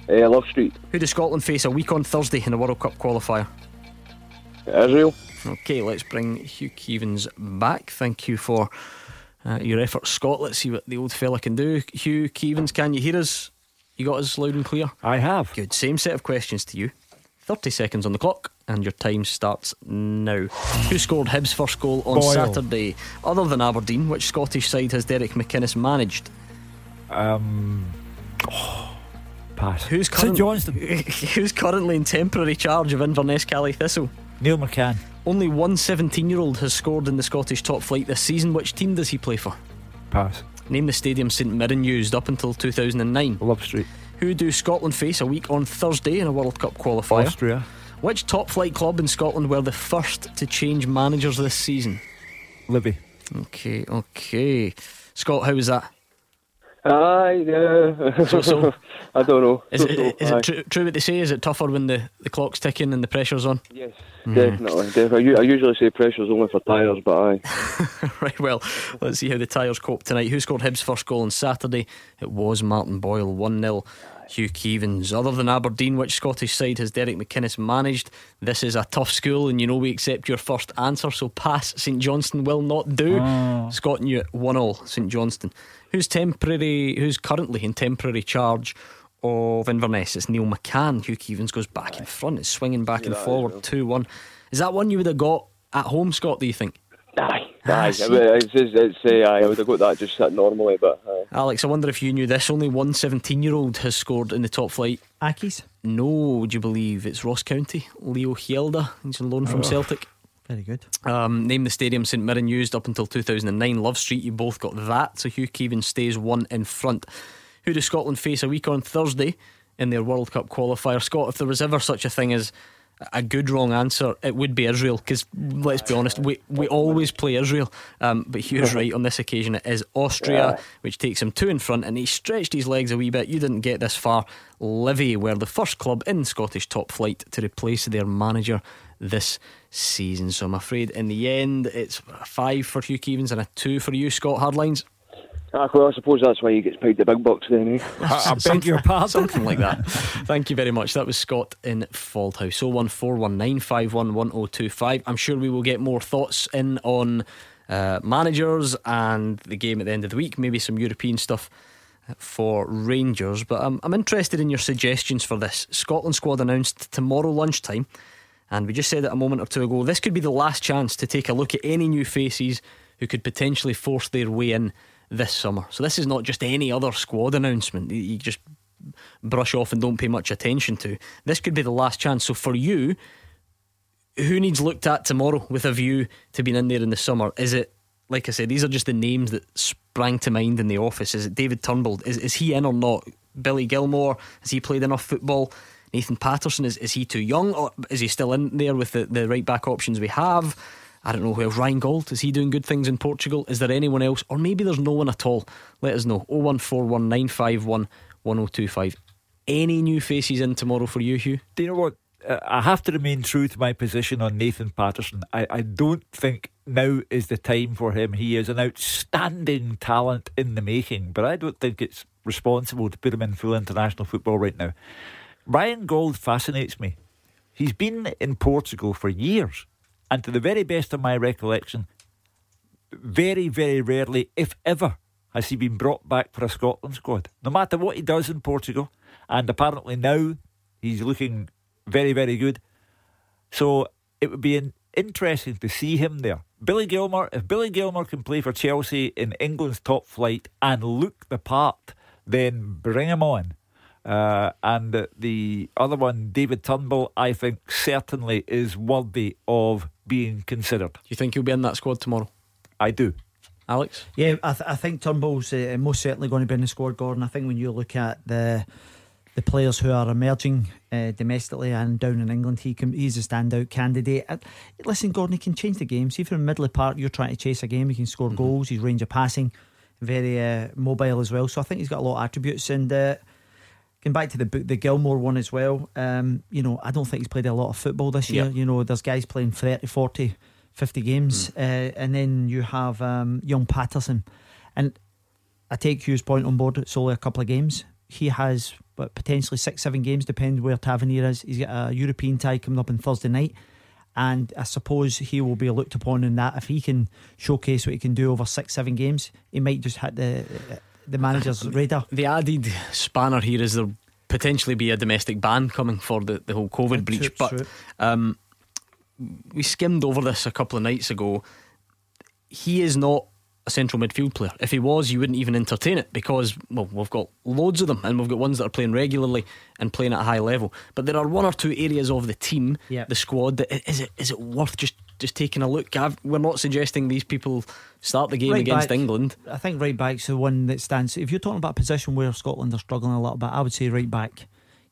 Speaker 11: Uh, Love Street.
Speaker 1: Who does Scotland face a week on Thursday in a World Cup qualifier?
Speaker 11: Israel.
Speaker 1: Okay, let's bring Hugh Keevins back. Thank you for uh, your efforts, Scott. Let's see what the old fella can do. Hugh Keevins, can you hear us? You got us loud and clear?
Speaker 2: I have.
Speaker 1: Good. Same set of questions to you. 30 seconds on the clock, and your time starts now. Who scored Hibs' first goal on
Speaker 2: Boyle.
Speaker 1: Saturday? Other than Aberdeen, which Scottish side has Derek McInnes managed?
Speaker 2: Um, pass.
Speaker 1: Who's
Speaker 2: St Johnstone. [LAUGHS]
Speaker 1: Who's currently in temporary charge of Inverness Cali Thistle?
Speaker 2: Neil McCann.
Speaker 1: Only one 17 year old has scored in the Scottish top flight this season. Which team does he play for?
Speaker 2: Pass.
Speaker 1: Name the stadium St Mirren used up until 2009.
Speaker 2: Love Street.
Speaker 1: Who do Scotland face a week on Thursday in a World Cup qualifier?
Speaker 2: Austria.
Speaker 1: Which top flight club in Scotland were the first to change managers this season?
Speaker 2: Libby.
Speaker 1: Okay, okay. Scott, how was that?
Speaker 11: Aye, uh,
Speaker 1: So- so? [LAUGHS]
Speaker 11: I don't know.
Speaker 1: Is it,
Speaker 11: So-so,
Speaker 1: is it true, true what they say? Is it tougher when the, the clock's ticking and the pressure's on?
Speaker 11: Yes, definitely. definitely. I u- I usually say pressure's only for tyres, but aye. [LAUGHS]
Speaker 1: right, well, let's see how the Tyres cope tonight. Who scored Hibs' first goal on Saturday? It was Martin Boyle, 1 0. Hugh Keevins. Other than Aberdeen, which Scottish side has Derek McInnes managed? This is a tough school, and you know we accept your first answer, so pass. St Johnstone will not do. Scott knew it 1 0. St Johnstone. Who's temporary? Who's currently in temporary charge of Inverness? It's Neil McCann. Hugh Keevins goes back in front. It's swinging back and forward 2 1. Is that one you would have got at home, Scott? Do you think?
Speaker 11: Aye. Aye,
Speaker 1: see.
Speaker 11: it's, it's, it's, uh, aye, I would have got that just normally, but aye.
Speaker 1: Alex, I wonder if you knew this. Only one 17 year old has scored in the top flight.
Speaker 3: Accies?
Speaker 1: No, would you believe it's Ross County? Leo Hjelde. He's on loan from
Speaker 3: Oh.
Speaker 1: Celtic.
Speaker 3: Very good.
Speaker 1: Um, name the stadium St Mirren used up until 2009. Love Street, you both got that. So Hugh Keevins stays one in front. Who does Scotland face a week on Thursday in their World Cup qualifier? Scott, if there was ever such a thing as a good wrong answer, it would be Israel. Because let's be honest, we, we always play Israel. Um, but Hugh's right on this occasion. It is Austria, which takes him two in front, and he stretched his legs a wee bit. You didn't get this far. Livi were the first club in Scottish top flight to replace their manager this season. So I'm afraid in the end it's a five for Hugh Keevins and a two for you, Scott Hardlines.
Speaker 11: Ah, well, I suppose that's why he gets paid the big bucks then, eh?
Speaker 2: I, [LAUGHS] I beg your pardon.
Speaker 1: Something like that. [LAUGHS] Thank you very much. That was Scott in Fauldhouse. 01419511025. I'm sure we will get more thoughts in on uh, managers and the game at the end of the week, maybe some European stuff for Rangers. But um, I'm interested in your suggestions for this. Scotland squad announced tomorrow lunchtime. And we just said it a moment or two ago. This could be the last chance to take a look at any new faces who could potentially force their way in this summer. So this is not just any other squad announcement. You- just brush off and don't pay much attention to. This could be the last chance. So for you, who needs looked at tomorrow with a view to being in there in the summer? Is it like I said, these are just the names that sprang to mind in the office. Is it David Turnbull? Is is he in or not? Billy Gilmour? Has he played enough football? Nathan Patterson, is, is he too young or is he still in there with the, the right back options we have? I don't know who else. Ryan Gauld, is he doing good things in Portugal? Is there anyone else? Or maybe there's no one at all. Let us know. 01419511025. Any new faces in tomorrow for you, Hugh?
Speaker 2: Do you know what? Uh, I have to remain true to my position on Nathan Patterson. I, I don't think now is the time for him. He is an outstanding talent in the making, but I don't think it's responsible to put him in full international football right now. Ryan Gauld fascinates me. He's been in Portugal for years, and to the very best of my recollection, very, very rarely, if ever, has he been brought back for a Scotland squad. No matter what he does in Portugal, and apparently now he's looking very, very good. So it would be in, interesting to see him there. Billy Gilmour, if Billy Gilmour can play for Chelsea in England's top flight and look the part, then bring him on. Uh, and the other one, David Turnbull, I think certainly is worthy of being considered. Do
Speaker 1: you think he'll be in that squad tomorrow?
Speaker 2: I do.
Speaker 1: Alex?
Speaker 3: Yeah, I, th- I think Turnbull's uh, most certainly going to be in the squad, Gordon. I think when you look at the the players who are emerging uh, domestically and down in England, he can, he's a standout candidate. Uh, listen, Gordon, he can change the game. See, from Midley Park, you're trying to chase a game, he can score goals, his range of passing, very uh, mobile as well. So I think he's got a lot of attributes. And uh, Going back to the the Gilmour one as well, um, you know, I don't think he's played a lot of football this year.
Speaker 1: Yep.
Speaker 3: You know, there's guys playing 30, 40, 50 games, uh, and then you have um, young Patterson. And I take Hugh's point on board, it's only a couple of games. He has but potentially six, seven games, depending where Tavernier is. He's got a European tie coming up on Thursday night. And I suppose he will be looked upon in that. If he can showcase what he can do over six, seven games, he might just hit the the manager's [LAUGHS] radar.
Speaker 1: The added spanner here is there potentially be a domestic ban coming for the, the whole COVID breach.
Speaker 3: true,
Speaker 1: but
Speaker 3: true.
Speaker 1: um, we skimmed over this a couple of nights ago. He is not a central midfield player. If he was, you wouldn't even entertain it because, well, we've got loads of them and we've got ones that are playing regularly and playing at a high level. But there are one or two areas of the team,
Speaker 3: Yep.
Speaker 1: the squad, that is it is it worth just, just taking a look? Gav, we're not suggesting these people start the game
Speaker 3: Right
Speaker 1: against
Speaker 3: back.
Speaker 1: England.
Speaker 3: I think right back's the one that stands. If you're talking about a position where Scotland are struggling a little bit, I would say right back.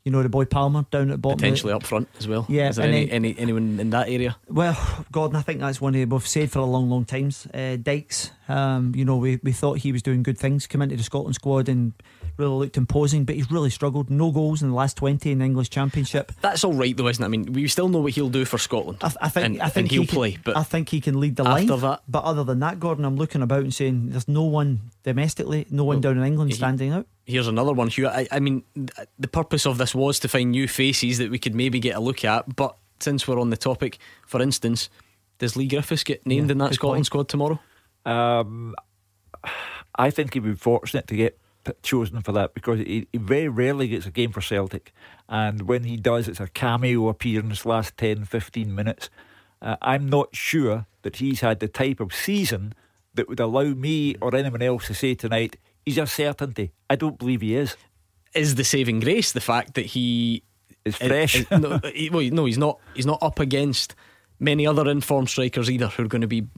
Speaker 3: You know, the boy Palmer down at the bottom.
Speaker 1: Potentially up front as well.
Speaker 3: Yeah,
Speaker 1: Is there any, any anyone in that area?
Speaker 3: Well, Gordon, I think that's one of we've said for a long, long times. Uh, Dykes, um, you know, we, we thought he was doing good things, come into the Scotland squad and really looked imposing, but he's really struggled. No goals in the last 20 in the English Championship.
Speaker 1: That's all right though, isn't it? I mean, we still know what he'll do for Scotland.
Speaker 3: I, I think
Speaker 1: and,
Speaker 3: I think
Speaker 1: he'll
Speaker 3: he can,
Speaker 1: play, but
Speaker 3: I think he can lead the
Speaker 1: after
Speaker 3: line.
Speaker 1: that-
Speaker 3: but other than that, Gordon, I'm looking about and saying there's no one domestically, no one down in England
Speaker 1: he-
Speaker 3: standing out.
Speaker 1: Here's another one, Hugh. I, I mean, th- the purpose of this was to find new faces that we could maybe get a look at. But since we're on the topic, for instance, does Leigh Griffiths get named
Speaker 2: Yeah,
Speaker 1: in that Scotland
Speaker 2: point.
Speaker 1: squad tomorrow?
Speaker 2: Um, I think he'd be fortunate to get chosen for that because he, he very rarely gets a game for Celtic. And when he does, it's a cameo appearance, last 10, 15 minutes. Uh, I'm not sure that he's had the type of season that would allow me or anyone else to say tonight he's a certainty. I don't believe he is.
Speaker 1: Is the saving grace the fact that he
Speaker 2: is fresh?
Speaker 1: Is, no, [LAUGHS] he, well, no, he's not. He's not up against many other informed strikers either who are going to be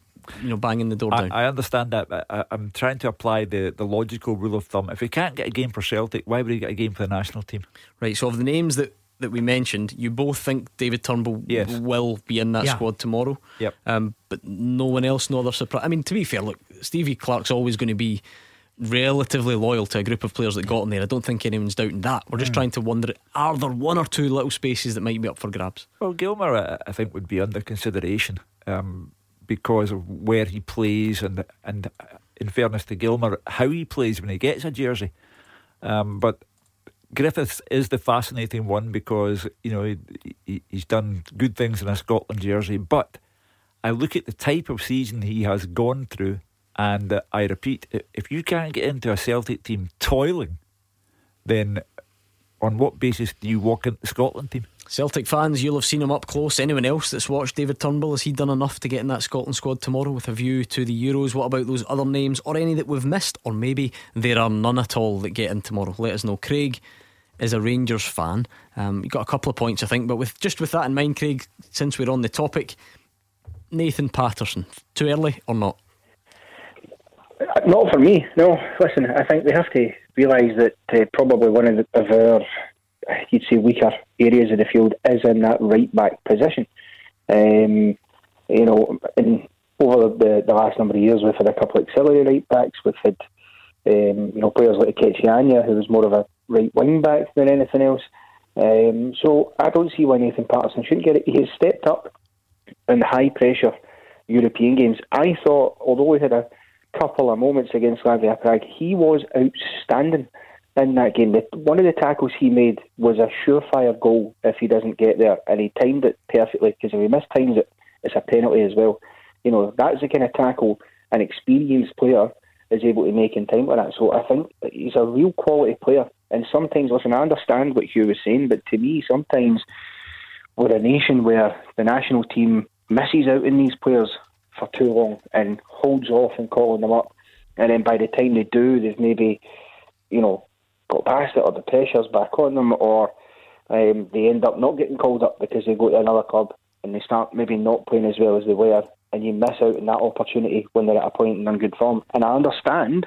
Speaker 1: you know, banging the door down.
Speaker 2: I, I understand that, but I, am trying to apply the, the logical rule of thumb. If he can't get a game for Celtic, why would he get a game for the national team?
Speaker 1: Right. So, of the names that, that we mentioned, you both think David Turnbull
Speaker 2: yes.
Speaker 1: will be in that
Speaker 2: yeah.
Speaker 1: squad tomorrow.
Speaker 2: Yep.
Speaker 1: Um, but no one else, no other surprise. I mean, to be fair, look, Stevie Clark's always going to be relatively loyal to a group of players that got him there. I don't think anyone's doubting that. We're just mm. trying to wonder are there one or two little spaces that might be up for grabs?
Speaker 2: Well, Gilmour, I think, would be under consideration. Um, because of where he plays and and in fairness to Gilmour, how he plays when he gets a jersey. Um, but Griffiths is the fascinating one because you know he, he, he's done good things in a Scotland jersey, but I look at the type of season he has gone through, and uh, I repeat, if you can't get into a Celtic team toiling, then on what basis do you walk into the Scotland team?
Speaker 1: Celtic fans, you'll have seen him up close. Anyone else that's watched David Turnbull, has he done enough to get in that Scotland squad tomorrow with a view to the Euros? What about those other names or any that we've missed? Or maybe there are none at all that get in tomorrow? Let us know. Craig is a Rangers fan. Um, you got a couple of points, I think, but with just with that in mind, Craig, since we're on the topic, Nathan Patterson, too early or not?
Speaker 12: Not for me. No, listen. I think we have to realise that uh, probably one of, the, of our you'd say weaker areas of the field is in that right back position. Um, you know, in, over the, the last number of years, we've had a couple of auxiliary right backs. We've had um, you know players like Ikechi Anya, who was more of a right wing back than anything else. Um, so I don't see why Nathan Patterson shouldn't get it. He has stepped up in high pressure European games. I thought, although he had a couple of moments against Slavia Prague, he was outstanding in that game. One of the tackles he made was a surefire goal if he doesn't get there, and he timed it perfectly because if he mistimes it, it's a penalty as well. You know, that's the kind of tackle an experienced player is able to make in time like that. So I think he's a real quality player. And sometimes, listen, I understand what Hugh was saying, but to me, sometimes we're a nation where the national team misses out in these players for too long and holds off in calling them up. And then by the time they do, they've maybe, you know, got past it or the pressure's back on them or um, they end up not getting called up because they go to another club and they start maybe not playing as well as they were and you miss out on that opportunity when they're at a point in good form. And I understand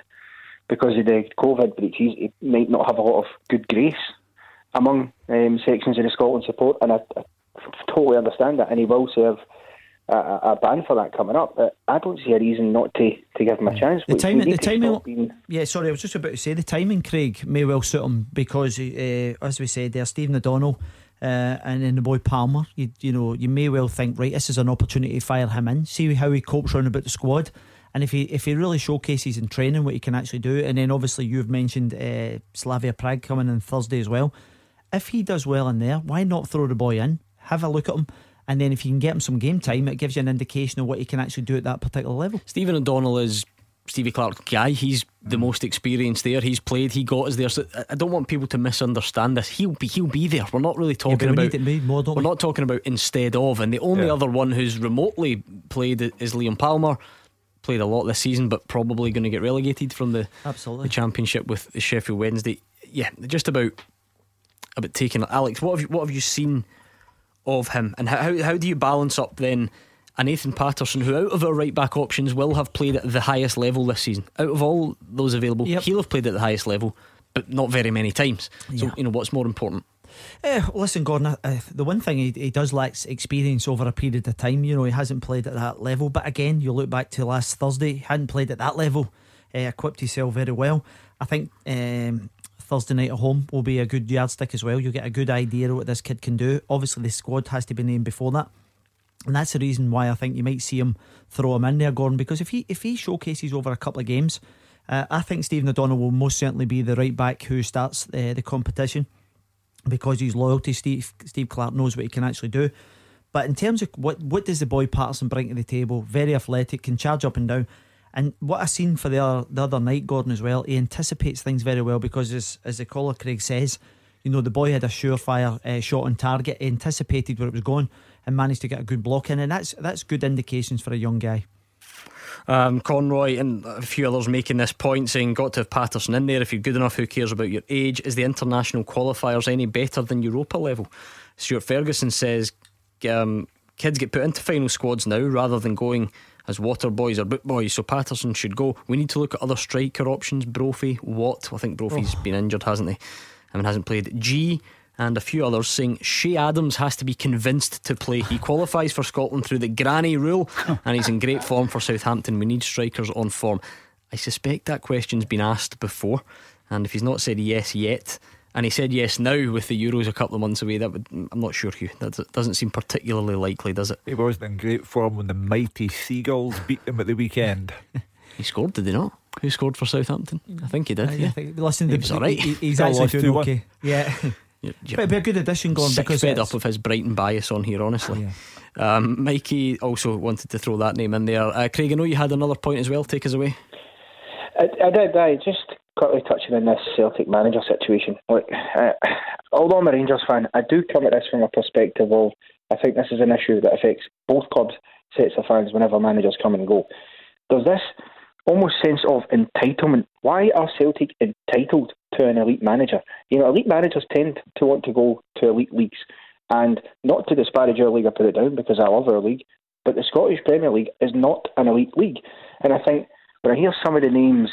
Speaker 12: because of the COVID breaches, it might not have a lot of good grace among um, sections of the Scotland support, and I, I totally understand that. And he will serve a, a ban for that coming up. But I don't see a reason not to, to give him a chance.
Speaker 3: The timing, the timing. Being... Yeah, sorry, I was just about to say the timing. Craig may well suit him because, uh, as we said, there's Stephen O'Donnell. Uh, and then the boy Palmer, you, you know, you may well think, right, this is an opportunity to fire him in, see how he copes around about the squad, and if he if he really showcases in training what he can actually do, and then obviously you've mentioned uh, Slavia Prague coming in Thursday as well. If he does well in there, why not throw the boy in, have a look at him, and then if you can get him some game time, it gives you an indication of what he can actually do at that particular level.
Speaker 1: Stephen O'Donnell is Stevie Clarke guy. He's the most experienced there. He's played. He got us there. So I don't want people to misunderstand this. He'll be. He'll be there. We're not really talking
Speaker 3: yeah,
Speaker 1: about.
Speaker 3: More,
Speaker 1: we're
Speaker 3: we?
Speaker 1: not talking about instead of. And the only yeah. other one who's remotely played is Liam Palmer. Played a lot this season, but probably going to get relegated from the
Speaker 3: absolutely
Speaker 1: the championship with the Sheffield Wednesday. Yeah, just about about taking Alex. What have you, what have you seen of him, and how how do you balance up then? a Nathan Patterson, who out of our right back options will have played at the highest level this season. Out of all those available, yep. he'll have played at the highest level, but not very many times. So, yeah. you know, what's more important?
Speaker 3: Uh, listen, Gordon, uh, the one thing he, he does lack experience over a period of time. You know, he hasn't played at that level. But again, you look back to last Thursday, he hadn't played at that level, uh, equipped himself very well. I think um, Thursday night at home will be a good yardstick as well. You'll get a good idea of what this kid can do. Obviously, the squad has to be named before that. And that's the reason why I think you might see him throw him in there, Gordon, because if he if he showcases over a couple of games, uh, I think Stephen O'Donnell will most certainly be the right back who starts uh, the competition because he's loyal to Steve. Steve Clarke knows what he can actually do. But in terms of what what does the boy Patterson bring to the table? Very athletic, can charge up and down. And what I seen for the other, the other night, Gordon as well, he anticipates things very well because as as the caller Craig says, You know, the boy had a surefire uh, shot on target, he anticipated where it was going, and managed to get a good block in, and that's that's good indications for a young guy.
Speaker 1: Um, Conroy and a few others making this point saying, got to have Patterson in there. If you're good enough, who cares about your age? Is the international qualifiers any better than Europa level? Stuart Ferguson says, um, kids get put into final squads now rather than going as water boys or boot boys. So Patterson should go. We need to look at other striker options. Brophy, Watt. I think Brophy's oh. been injured, hasn't he? I mean, hasn't played. G and a few others saying Che Adams has to be convinced to play. He qualifies for Scotland through the granny rule [LAUGHS] and he's in great form for Southampton. We need strikers on form. I suspect that question's been asked before, and if he's not said yes yet, and he said yes now with the Euros a couple of months away. That would, I'm not sure, Hugh. That doesn't seem particularly likely, does it?
Speaker 2: He wasn't in great form when the mighty Seagulls [LAUGHS] beat them at the weekend.
Speaker 1: he scored, did he not? Who scored for Southampton? I think he did. Uh, yeah,
Speaker 3: think, listen, he
Speaker 1: was all right.
Speaker 3: He, he's actually doing okay. Yeah. [LAUGHS] [LAUGHS]
Speaker 1: You're,
Speaker 3: you're It'd be a good addition, going because
Speaker 1: fed up of his Brighton bias on here, honestly. Yeah. Um, Mikey also wanted to throw that name in there. Uh, Craig, I know you had another point as well. Take us away.
Speaker 12: I, I did. I just quickly touching on this Celtic manager situation. Like, uh, although I'm a Rangers fan, I do come at this from a perspective of I think this is an issue that affects both clubs, sets of fans whenever managers come and go. There's this almost sense of entitlement. Why are Celtic entitled to an elite manager? You know, elite managers tend to want to go to elite leagues. And not to disparage our league or put it down because I love our league, but the Scottish Premier League is not an elite league. And I think when I hear some of the names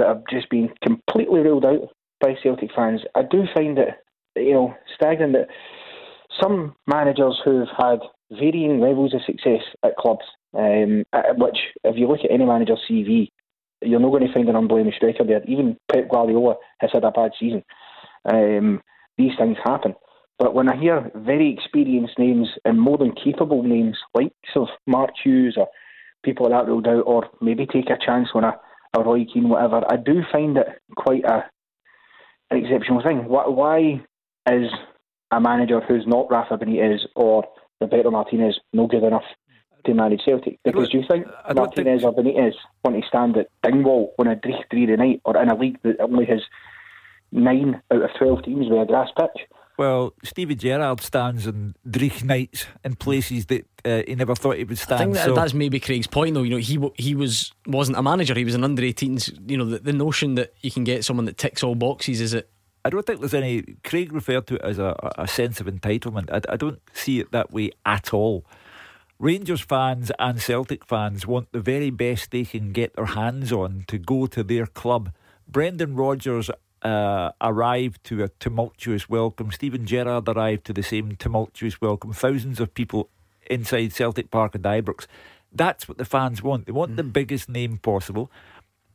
Speaker 12: that have just been completely ruled out by Celtic fans, I do find it, you know, staggering that some managers who've had varying levels of success at clubs, um, which, if you look at any manager's CV, you're not going to find an unblemished record there. Even Pep Guardiola has had a bad season. Um, these things happen. But when I hear very experienced names and more than capable names, like of Mark Hughes or people that ruled out, or maybe take a chance on a, a Roy Keane, whatever, I do find it quite a an exceptional thing. Why, why is a manager who's not Rafa Benitez or Roberto Martinez no good enough to manage Celtic? Because do you think Martinez think... or Benitez want to stand at Dingwall on a Dreich three night or in a league that only has nine out of twelve teams with a grass pitch?
Speaker 2: Well, Stevie Gerrard stands in Dreich nights in places that uh, he never thought he would stand.
Speaker 1: I think that,
Speaker 2: so.
Speaker 1: that's maybe Craig's point, though. You know, he he was wasn't a manager; he was an under 18s. You know, the, the notion that you can get someone that ticks all boxes is it
Speaker 2: I don't think there's any. Craig referred to it as a, a sense of entitlement. I, I don't see it that way at all. Rangers fans and Celtic fans want the very best they can get their hands on to go to their club. Brendan Rodgers uh, arrived to a tumultuous welcome. Steven Gerrard arrived to the same tumultuous welcome. Thousands of people inside Celtic Park and Ibrox. That's what the fans want. They want mm. the biggest name possible.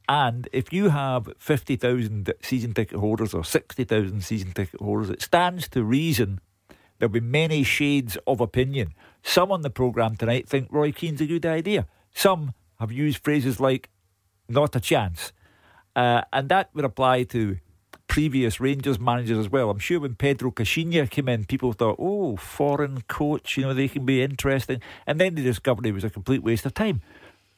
Speaker 2: And if you have 50,000 season ticket holders or 60,000 season ticket holders, it stands to reason there'll be many shades of opinion. Some on the programme tonight think Roy Keane's a good idea. Some have used phrases like, not a chance. Uh, and that would apply to previous Rangers managers as well. I'm sure when Pedro Caixinha came in, people thought, oh, foreign coach, you know, they can be interesting. And then they discovered he was a complete waste of time.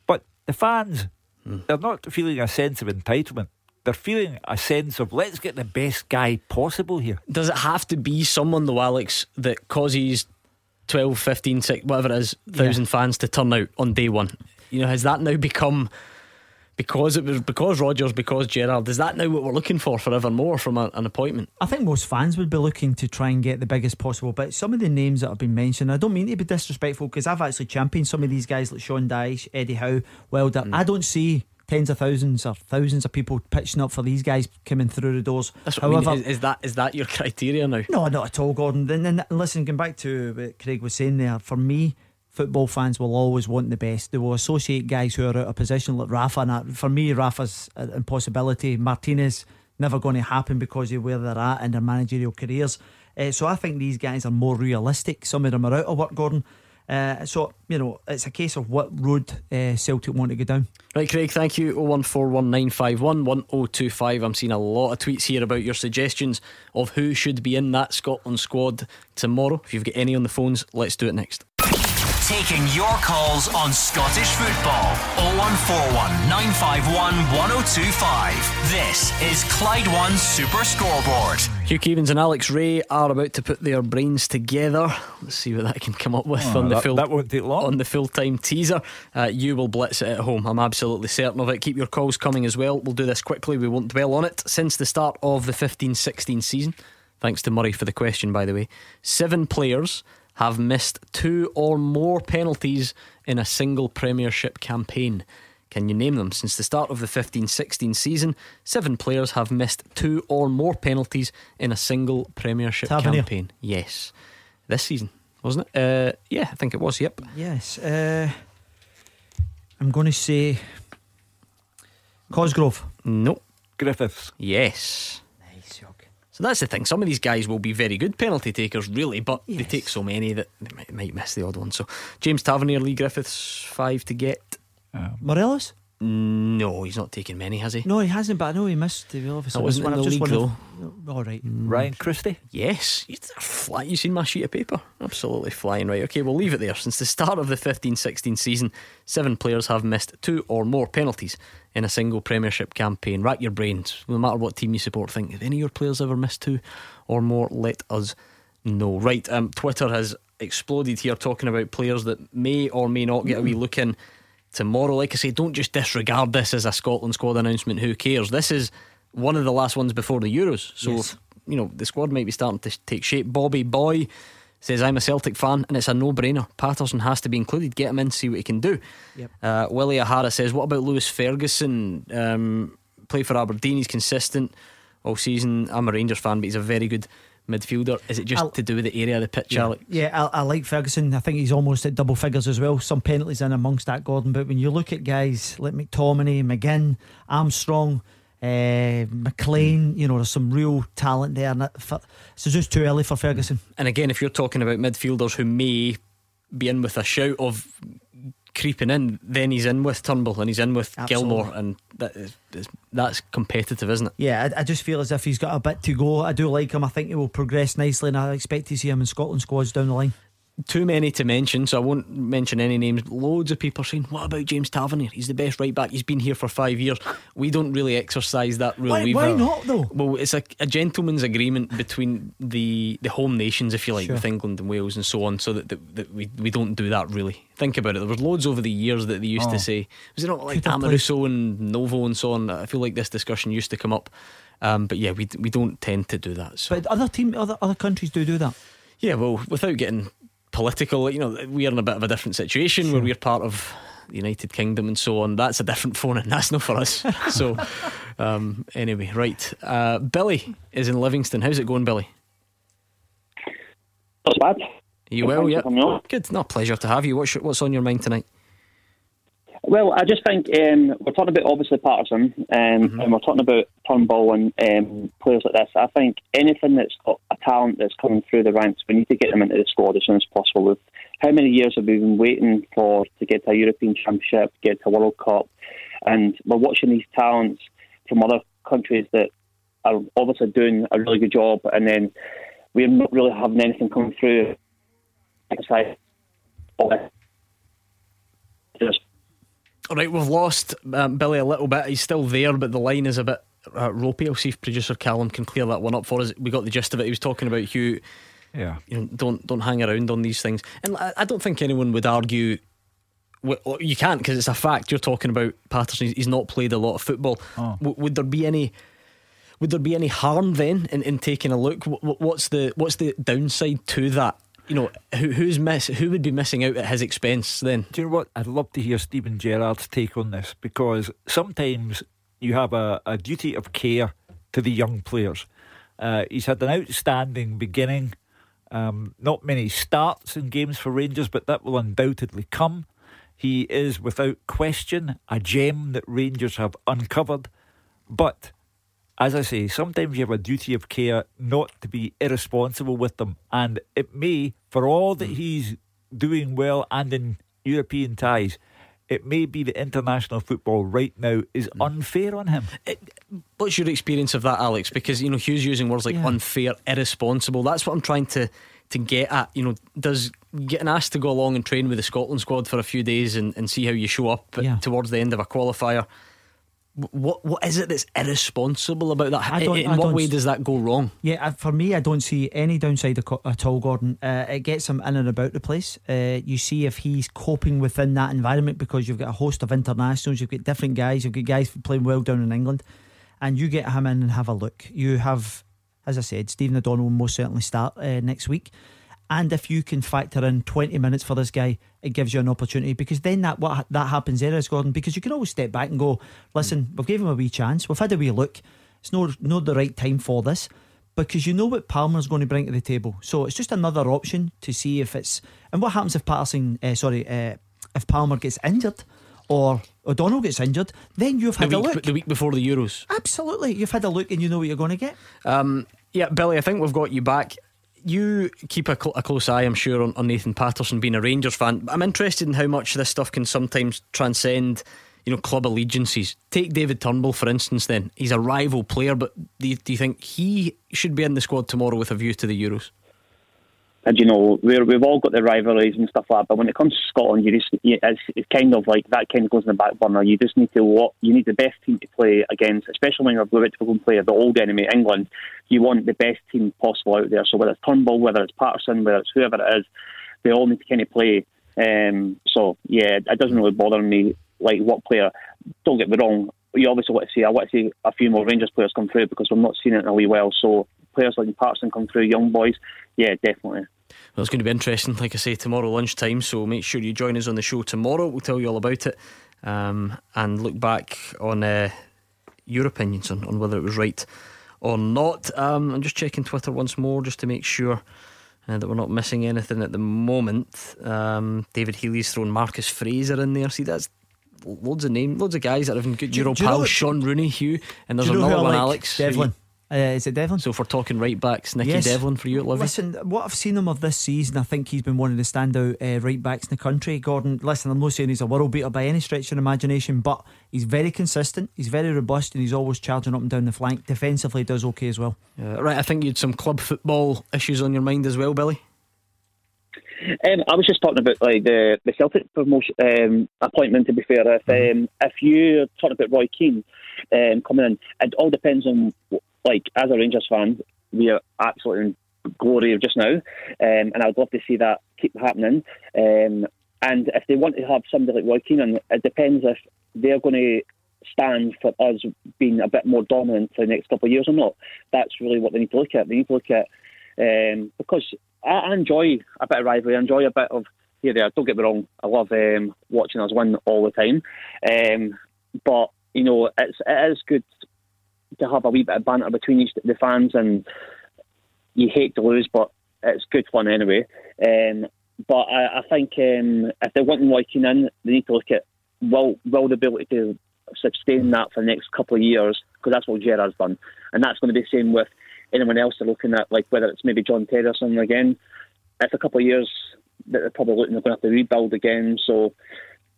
Speaker 2: But the fans Mm. They're not feeling a sense of entitlement. They're feeling a sense of let's get the best guy possible here.
Speaker 1: Does it have to be someone, though, Alex, that causes 12, 15, 6, whatever it is, thousand yeah. fans to turn out on day one? You know, has that now become because it was because Rodgers, because Gerrard. Is that now what we're looking for forevermore from a, an appointment?
Speaker 3: I think most fans would be looking to try and get the biggest possible. But some of the names that have been mentioned, I don't mean to be disrespectful because I've actually championed some of these guys like Sean Dyche, Eddie Howe, Wilder. Mm. I don't see tens of thousands or thousands of people pitching up for these guys coming through the doors.
Speaker 1: However, I mean. is, is, that is that your [LAUGHS] criteria now?
Speaker 3: No, not at all, Gordon. Then, then listen, going back to what Craig was saying there. For me, football fans will always want the best. They will associate guys who are out of position like Rafa. And for me, Rafa's an impossibility. Martinez never going to happen because of where they're at in their managerial careers. Uh, so I think these guys are more realistic. Some of them are out of work, Gordon. Uh, so, you know, it's a case of what road uh, Celtic want to go down.
Speaker 1: Right, Craig, thank you. 01419511025. I'm seeing a lot of tweets here about your suggestions of who should be in that Scotland squad tomorrow. If you've got any on the phones, let's do it next.
Speaker 6: Taking your calls on Scottish football. 0141 951 1025. This is Clyde One Super Scoreboard.
Speaker 1: Hugh Keevins and Alex Rae are about to put their brains together. Let's see what that can come up with
Speaker 2: Oh,
Speaker 1: on the
Speaker 2: that-
Speaker 1: full
Speaker 2: that won't take long.
Speaker 1: on the full time teaser. Uh, you will blitz it at home. I'm absolutely certain of it. Keep your calls coming as well. We'll do this quickly. We won't dwell on it. Since the start of the 15-16 season, thanks to Murray for the question, by the way, seven players have missed two or more penalties in a single Premiership campaign. Can you name them? Since the start of the 15 16 season, seven players have missed two or more penalties in a single Premiership
Speaker 3: Tavernier.
Speaker 1: campaign. Yes. This season, wasn't it? Uh, yeah, I think it was, yep.
Speaker 3: Yes. Uh, I'm going to say Cosgrove.
Speaker 1: No.
Speaker 2: Griffiths.
Speaker 1: Yes. So that's the thing. Some of these guys will be very good penalty takers, really, but they take so many that they might, might miss the odd one. So James Tavernier, Leigh Griffiths, five to get.
Speaker 3: Uh, Morelos?
Speaker 1: No, he's not taken many, has he?
Speaker 3: No, he hasn't, but I know he missed the obviously.
Speaker 1: That wasn't
Speaker 3: one
Speaker 1: in
Speaker 3: I've
Speaker 1: the
Speaker 3: just
Speaker 1: league,
Speaker 3: wondered- All right.
Speaker 2: Ryan Christie.
Speaker 1: Yes, you fly. You seen my sheet of paper? Absolutely flying right. Okay, we'll leave it there. Since the start of the 15-16 season, seven players have missed two or more penalties in a single Premiership campaign. Rack your brains. No matter what team you support, think have any of your players ever missed two or more? Let us know. Right. Um, Twitter has exploded here talking about players that may or may not get a wee look in tomorrow. Like I say, don't just disregard this as a Scotland squad announcement. Who cares? This is one of the last ones before the Euros. So,
Speaker 3: Yes.
Speaker 1: you know, the squad might be starting to take shape. Bobby Boy says, I'm a Celtic fan and it's a no brainer. Patterson has to be included. Get him in, see what he can do.
Speaker 3: Yep.
Speaker 1: Uh, Willie O'Hara says, What about Lewis Ferguson? Um, played for Aberdeen, he's consistent all season. I'm a Rangers fan, but he's a very good midfielder. Is it just
Speaker 3: I'll-
Speaker 1: to do with the area of the pitch, Alec?
Speaker 3: Yeah, I, I like Ferguson. I think he's almost at double figures as well. Some penalties in amongst that, Gordon. But when you look at guys like McTominay, McGinn, Armstrong, uh, McLean, you know, there's some real talent there. And so it's just too early for Ferguson.
Speaker 1: And again, if you're talking about midfielders who may be in with a shout of creeping in, then he's in with Turnbull and he's in with
Speaker 3: Absolutely.
Speaker 1: Gilmour, and that is, that's competitive, isn't it?
Speaker 3: Yeah, I, I just feel as if he's got a bit to go. I do like him. I think he will progress nicely, and I expect to see him in Scotland squads down the line.
Speaker 1: Too many to mention, so I won't mention any names. Loads of people are saying, "What about James Tavernier? He's the best right back. He's been here for five years." We don't really exercise that rule.
Speaker 3: Why- why not, though?
Speaker 1: Well, it's a, a gentleman's agreement between the the home nations, if you like,
Speaker 3: Sure.
Speaker 1: with England and Wales and so on, so that, that, that we we don't do that really. Think about it. There was loads over the years that they used
Speaker 2: Oh.
Speaker 1: to say, was it not like
Speaker 3: Could
Speaker 1: Amoruso and Novo and so on? I feel like this discussion used to come up, um, but yeah, we we don't tend to do that. So.
Speaker 3: But other team, other other countries do do that.
Speaker 1: Yeah, well, without getting political, you know, we are in a bit of a different situation where we're part of the United Kingdom and so on. That's a different phone, and that's not for us. [LAUGHS] so, um, anyway, right. Uh, Billy is in Livingston. How's it going, Billy?
Speaker 13: Not bad.
Speaker 1: Are you well? Yeah.
Speaker 13: for coming on.
Speaker 1: Good. No, pleasure to have you. What's, what's on your mind tonight?
Speaker 13: Well, I just think um, we're talking about obviously Patterson, um,
Speaker 1: Mm-hmm.
Speaker 13: and we're talking about Turnbull and um, players like this. I think anything that's got a talent that's coming through the ranks, we need to get them into the squad as soon as possible. With how many years have we been waiting for to get to a European Championship, get to a World Cup, and we're watching these talents from other countries that are obviously doing a really good job, and then we're not really having anything coming through. It's like, oh, just
Speaker 1: All right, we've lost um, Billy a little bit. He's still there, but the line is a bit uh, ropey. I'll see if producer Callum can clear that one up for us. We got the gist of it. He was talking about Hugh.
Speaker 2: Yeah.
Speaker 1: You know, don't don't hang around on these things. And I, I don't think anyone would argue. w- w- You can't because it's a fact. You're talking about Patterson. He's not played a lot of football.
Speaker 2: Oh.
Speaker 1: W- would there be any? Would there be any harm then in, in taking a look? Wh- What's the what's the downside to that? You know, who, who's miss who would be missing out at his expense then?
Speaker 2: Do you know what? I'd love to hear Steven Gerrard's take on this because sometimes you have a, a duty of care to the young players. Uh, he's had an outstanding beginning. Um, not many starts in games for Rangers, but that will undoubtedly come. He is, without question, a gem that Rangers have uncovered. But as I say, sometimes you have a duty of care not to be irresponsible with them. And it may, for all that hmm. he's doing well and in European ties, it may be that international football right now is hmm. unfair on him.
Speaker 1: Eh, what's your experience of that, Alex? Because you know Hugh's using words like
Speaker 3: Yeah.
Speaker 1: unfair, irresponsible. That's what I'm trying to to get at. You know, does getting asked to go along and train with the Scotland squad for a few days and, and see how you show up
Speaker 3: Yeah.
Speaker 1: towards the end of a qualifier? Wh- What what is it that's irresponsible about that?
Speaker 3: I don't-
Speaker 1: in
Speaker 3: I
Speaker 1: what
Speaker 3: don't
Speaker 1: way does that go wrong?
Speaker 3: Yeah, for me, I don't see any downside at all, Gordon. Uh, it gets him in and about the place. Uh, you see if he's coping within that environment because you've got a host of internationals, you've got different guys, you've got guys playing well down in England, and you get him in and have a look. You have, as I said, Stephen O'Donnell will most certainly start uh, next week. And if you can factor in 20 minutes for this guy, it gives you an opportunity because then that what that happens there is Gordon because you can always step back and go, listen, we've given him a wee chance, we've had a wee look. It's no not the right time for this because you know what Palmer's going to bring to the table. So it's just another option to see if it's and what happens if Patterson, uh, sorry, uh, if Palmer gets injured or O'Donnell gets injured, then you've
Speaker 1: The
Speaker 3: had a
Speaker 1: week,
Speaker 3: look.
Speaker 1: the week before the Euros.
Speaker 3: Absolutely, you've had a look and you know what you're going to get.
Speaker 1: Um, yeah, Billy, I think we've got you back. You keep a, cl- a close eye, I'm sure, on, on Nathan Patterson being a Rangers fan. I'm interested in how much this stuff can sometimes transcend, you know, club allegiances. Take David Turnbull, for instance, then. He's a rival player, but do you, do you think he should be in the squad tomorrow with a view to the Euros?
Speaker 13: And you know, we're, we've all got the rivalries and stuff like that. But when it comes to Scotland, you just you, it's, it's kind of like that kind of goes in the back burner. You just need to what you need the best team to play against, especially when you're about to go and play the old enemy, England. You want the best team possible out there. So whether it's Turnbull, whether it's Patterson, whether it's whoever it is, they all need to kind of play. Um, so yeah, it doesn't really bother me like what player. Don't get me wrong. You obviously want to see. I want to see a few more Rangers players come through because we're not seeing it in a wee while. So players like Patterson come through, young boys. Yeah, definitely.
Speaker 1: Well, it's going to be interesting, like I say, tomorrow lunchtime. So make sure you join us on the show tomorrow. We'll tell you all about it um, and look back on uh, your opinions on, on whether it was right or not. Um, I'm just checking Twitter once more just to make sure uh, that we're not missing anything at the moment. Um, David Healy's thrown Marcus Fraser in there. See, that's loads of names, loads of guys that have been good
Speaker 3: Do-
Speaker 1: Euro
Speaker 3: do you know
Speaker 1: Shaun Rooney, Hugh, and there's
Speaker 3: Do you know who
Speaker 1: another one,
Speaker 3: like?
Speaker 1: Alex.
Speaker 3: Devlin. Uh, is it Devlin?
Speaker 1: So if we're talking right backs, Nicky
Speaker 3: Yes.
Speaker 1: Devlin for you at Livi.
Speaker 3: Listen, what I've seen him of this season, I think he's been one of the standout uh, right backs in the country. Gordon, listen, I'm not saying he's a world beater by any stretch of the imagination, but he's very consistent, he's very robust, and he's always charging up and down the flank. Defensively, he does okay as well.
Speaker 1: Uh, right, I think you had some club football issues on your mind as well, Billy.
Speaker 13: Um, I was just talking about like the the Celtic promotion um, appointment. To be fair, if um, if you're talking about Roy Keane um, coming in, it all depends on like as a Rangers fan, we are absolutely in glory just now, um, and I'd love to see that keep happening. Um, and if they want to have somebody like Roy Keane, it depends if they're going to stand for us being a bit more dominant for the next couple of years or not. That's really what they need to look at. They need to look at um, because I, I enjoy a bit of rivalry. I enjoy a bit of here there. Don't get me wrong. I love um, watching us win all the time. Um, but you know, it's it is good to have a wee bit of banter between each, the fans, and you hate to lose, but it's good fun anyway. Um, but I, I think um, if they're wanting Roy Keane in, they need to look at will will the ability to sustain that for the next couple of years because that's what Gerrard's done, and that's going to be the same with anyone else they're looking at, like whether it's maybe John Terryson again. If a couple of years that they're probably looking, they're going to have to rebuild again. So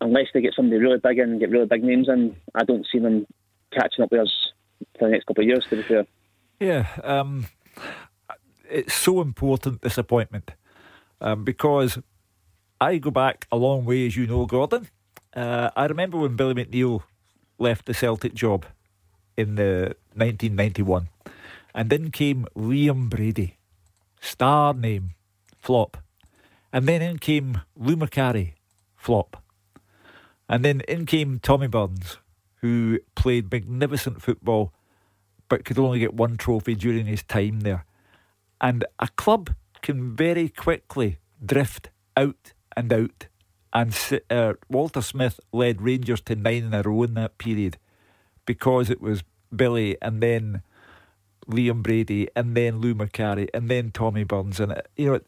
Speaker 13: unless they get somebody really big in and get really big names in, I don't see them catching up with us for the next couple of years. To be fair.
Speaker 2: Yeah, um, it's so important this appointment um, because I go back a long way, as you know, Gordon. Uh, I remember when Billy McNeill left the Celtic job in the 1991, and then came Liam Brady, star name, flop, and then in came Lou Macari, flop, and then in came Tommy Burns, who played magnificent football but could only get one trophy during his time there. And a club can very quickly drift out and out. And uh, Walter Smith led Rangers to nine in a row in that period because it was Billy and then Liam Brady and then Lou Macari and then Tommy Burns. And, it, you know, it,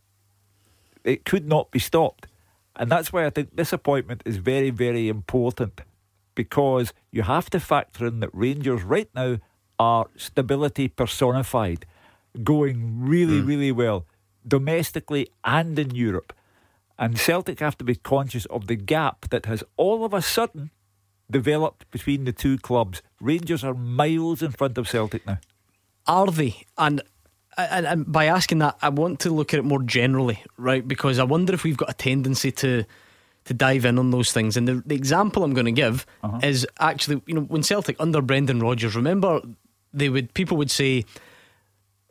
Speaker 2: it could not be stopped. And that's why I think this appointment is very, very important because you have to factor in that Rangers right now are stability personified, going really, hmm. really well domestically and in Europe. And Celtic have to be conscious of the gap that has all of a sudden developed between the two clubs. Rangers are miles in front of Celtic now.
Speaker 1: Are they? And And, and by asking that, I want to look at it more generally, right? Because I wonder if we've got a tendency to to dive in on those things. And the, the example I'm going to give
Speaker 2: Uh-huh.
Speaker 1: is actually, you know, when Celtic under Brendan Rodgers, remember they would people would say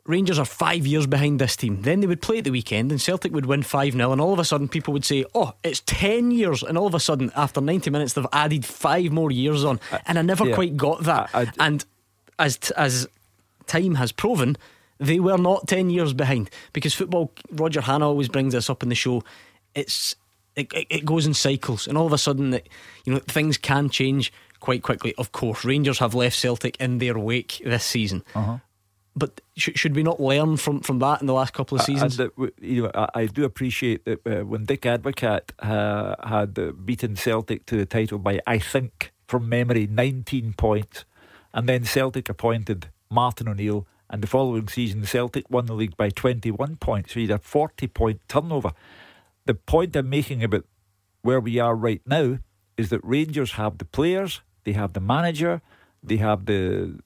Speaker 1: Rangers are five years behind this team. Then they would play at the weekend and Celtic would win 5 0. And all of a sudden, people would say, Oh, it's 10 years. And all of a sudden, after 90 minutes, they've added five more years on. And I never
Speaker 2: yeah.
Speaker 1: quite got that. and as, as time has proven, they were not 10 years behind. Because football, Roger Hanna always brings this up in the show. It's it, it, it goes in cycles, and all of a sudden, it, you know, things can change quite quickly. Of course, Rangers have left Celtic in their wake this season,
Speaker 2: Uh-huh.
Speaker 1: but sh- should we not learn from, from that in the last couple of seasons?
Speaker 2: Uh, you know, I, I do appreciate that uh, when Dick Advocaat uh, had uh, beaten Celtic to the title by, I think, from memory, 19 points, and then Celtic appointed Martin O'Neill, and the following season, Celtic won the league by 21 points. So he had a 40 point turnover. The point I'm making about where we are right now is that Rangers have the players, they have the manager, they have the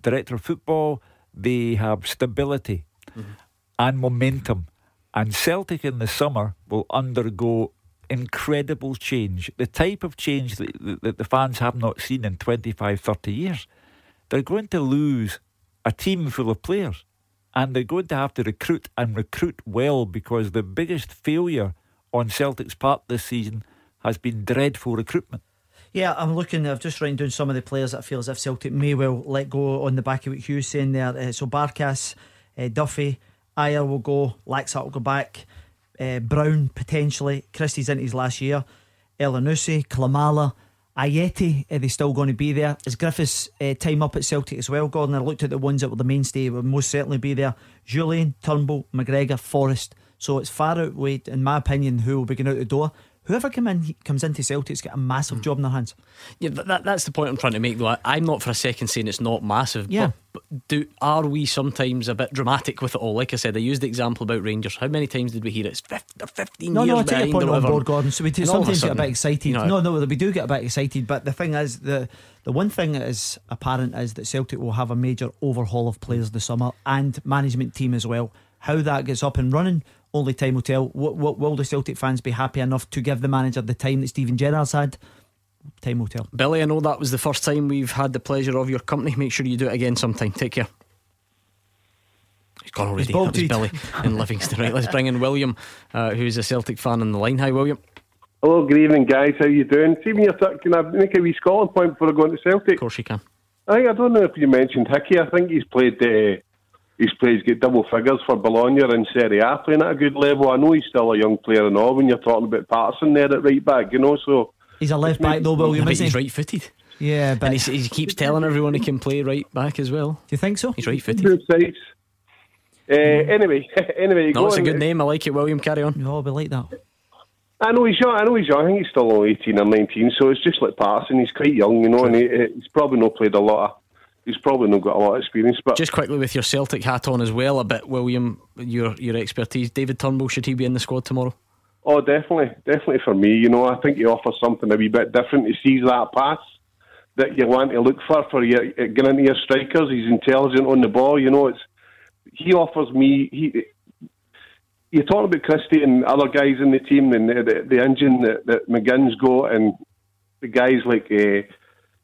Speaker 2: director of football, they have stability mm-hmm. and momentum. And Celtic in the summer will undergo incredible change, the type of change that, that- that the fans have not seen in 25, 30 years. They're going to lose a team full of players and they're going to have to recruit and recruit well because the biggest failure on Celtic's part this season has been dreadful recruitment.
Speaker 3: Yeah, I'm looking. I've just written down some of the players that I feel as if Celtic may well let go on the back of what Hugh's saying there. Uh, so Barkas, uh, Duffy, Ajer will go, Laxalt will go back, uh, Brown potentially. Christie's into his last year. Elyounoussi, Klimala, Ajeti, are they still going to be there? Is Griffiths' uh, time up at Celtic as well, Gordon? I looked at the ones that were the mainstay, would most certainly be there. Jullien, Turnbull, McGregor, Forrest. So it's far outweighed, in my opinion, who will be going out the door. Whoever come in, comes into Celtic's got a massive
Speaker 1: Hmm.
Speaker 3: job in their hands.
Speaker 1: Yeah, that, that, that's the point I'm trying to make, though. I, I'm not for a second saying it's not massive.
Speaker 3: Yeah.
Speaker 1: But, but do are we sometimes a bit dramatic with it all? Like I said, I used the example about Rangers. How many times did we hear? It's fif- they're 15
Speaker 3: No,
Speaker 1: years
Speaker 3: no, I take your point on board, Gordon. So we do
Speaker 1: And all of a
Speaker 3: sometimes get a bit excited.
Speaker 1: you know,
Speaker 3: no, no, we do get a bit excited. But the thing is, the the one thing that is apparent is that Celtic will have a major overhaul of players this summer and management team as well. How that gets up and running, only time will tell. What, what will the Celtic fans be happy enough to give the manager the time that Steven Gerrard's had? Time will tell.
Speaker 1: Billy, I know that was the first time we've had the pleasure of your company. Make sure you do it again sometime. Take care. He's gone already.
Speaker 3: He's
Speaker 1: That was
Speaker 3: bolted.
Speaker 1: Billy in Livingston. Right, let's bring in William, uh, who's a Celtic fan on the line. Hi, William.
Speaker 14: Hello, good evening, guys. How you doing? See when you're th- can I make a wee Scotland point before I go into Celtic? Of
Speaker 1: course you can.
Speaker 14: I, I don't know if you mentioned Hickey. I think he's played. Uh, he's played. He's got double figures for Bologna and Serie A, playing at a good level. I know he's still a young player and all. When you're talking about Patterson there at right back, you know, so
Speaker 3: He's a left back though, William,
Speaker 1: but
Speaker 3: isn't
Speaker 1: he's right footed.
Speaker 3: Yeah, but
Speaker 1: And he's, he keeps telling everyone he can play right back as well. Do
Speaker 3: you think so?
Speaker 1: He's right footed.
Speaker 14: both sides. Uh, anyway, [LAUGHS] anyway,
Speaker 1: No, it's a good name. I like it, William. Carry on.
Speaker 3: No, we like that.
Speaker 14: I know he's young. I know he's young. I think he's still only eighteen or nineteen. So it's just like Patterson. He's quite young, you know, and he, he's probably not played a lot. He's probably not got a lot of experience. But
Speaker 1: Just quickly with your Celtic hat on as well, a bit, William. Your your expertise. David Turnbull should he be in the squad tomorrow?
Speaker 14: Oh, definitely, definitely for me. You know, I think he offers something a wee bit different. He sees that pass that you want to look for for your getting into your strikers. He's intelligent on the ball. You know, it's he offers me. He you're talking about Christie and other guys in the team and the, the, the engine that, that McGinn's got and the guys like uh,